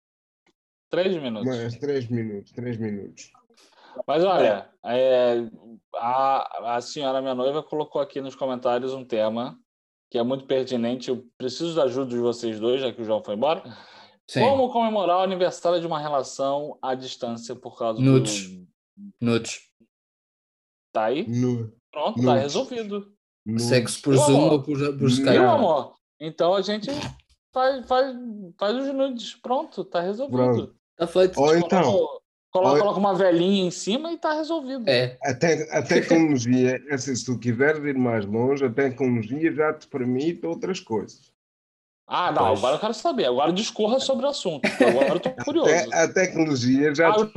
três minutos. Mais 3 minutos, 3 minutos. Mas olha, é, a, a senhora, minha noiva, colocou aqui nos comentários um tema que é muito pertinente. Eu preciso da ajuda de vocês dois, já que o João foi embora. Sim, Como comemorar o aniversário de uma relação à distância por causa Nudes. do. nudes. Tá aí? Nu, Pronto, tá Nudes. resolvido. nu. Sexo por Meu Zoom amor. ou por, por. Skype. Meu amor, então a gente faz, faz, faz os nudes. Pronto, tá resolvido. Pronto. Está feito. Ou então, Coloca, coloca, uma velhinha em cima e tá resolvido. É, a, te- a tecnologia, é <laughs> assim, se tu quiseres ir mais longe, a tecnologia já te permite outras coisas. Ah, não, Pois. agora eu quero saber. Agora discorra sobre o assunto. Agora eu tô curioso. Até- a tecnologia já Ah, te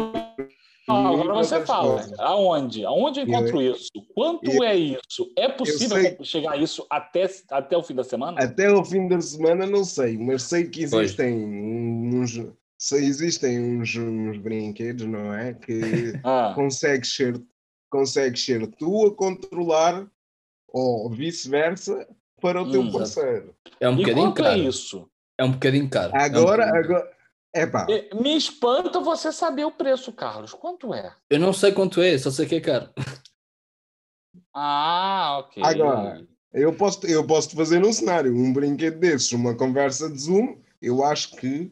não, agora você fala. coisas. Aonde? Aonde eu encontro isso? Quanto eu- é isso? É possível sei- chegar a isso até, até o fim da semana? Até ao fim da semana não sei, mas sei que existem uns, sei, existem uns, uns brinquedos, não é? Que <laughs> Ah, consegues ser, consegues ser tu a controlar ou vice-versa para o teu Hum, exato. parceiro. é um e bocadinho caro. é isso? É um bocadinho caro. É um Agora, bocadinho caro. agora, é pá, E- Me espanta você saber o preço, Carlos. Quanto é? Eu não sei quanto é, só sei que é caro. Ah, ok. Agora. eu posso, eu posso te fazer um cenário, um brinquedo desses, uma conversa de Zoom, eu acho que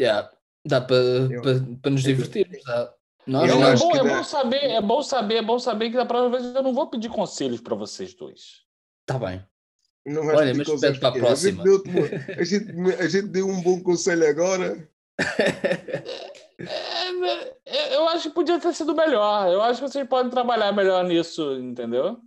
Yeah, Dá para nos divertirmos. Dá. Nós é, bom, é bom saber, é bom saber, é bom saber que da próxima vez eu não vou pedir conselhos para vocês dois. Está bem. não vais Olha, mas pede para a gente próxima. deu-te uma- A gente, a gente deu um bom conselho agora. <laughs> É, eu acho que podia ter sido melhor. Eu acho que vocês podem trabalhar melhor nisso, entendeu?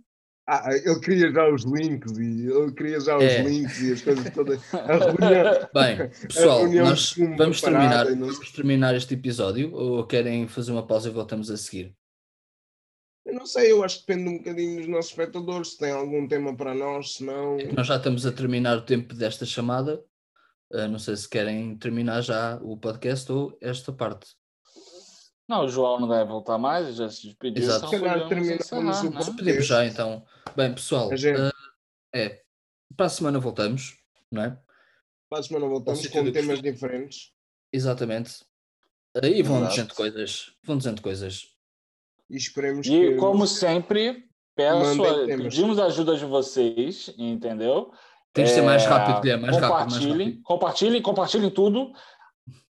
Ah, ele queria já os links e ele queria já os É. links e as coisas todas. <laughs> A reunião, Bem, pessoal, nós vamos terminar, vamos terminar este episódio ou querem fazer uma pausa e voltamos a seguir? eu não sei, eu acho que depende um bocadinho dos nossos espectadores, se tem algum tema para nós, se não. É nós já estamos a terminar o tempo desta chamada. Ah, não sei se querem terminar já o podcast ou esta parte. Não, o João não deve voltar mais, já se despediu. Exato. Então Se calhar terminamos o né? Podemos já então. Bem, pessoal, gente- ah, é. Para a semana voltamos, não é? Para a semana voltamos com temas diferentes. Exatamente. Aí vão Exato. dizendo coisas. Vão dizendo coisas. E esperemos E que. como sempre, peço a- pedimos a ajuda de vocês, entendeu? Tem de ser mais É, rápido, Guilherme, mais rápido, mais compartilhem, rápido. compartilhem, compartilhem tudo.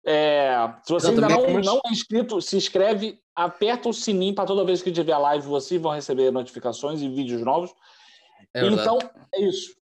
É, se você ainda não, não é inscrito, se inscreve, aperta o sininho para toda vez que tiver live, vocês vão receber notificações e vídeos novos. É então, é isso.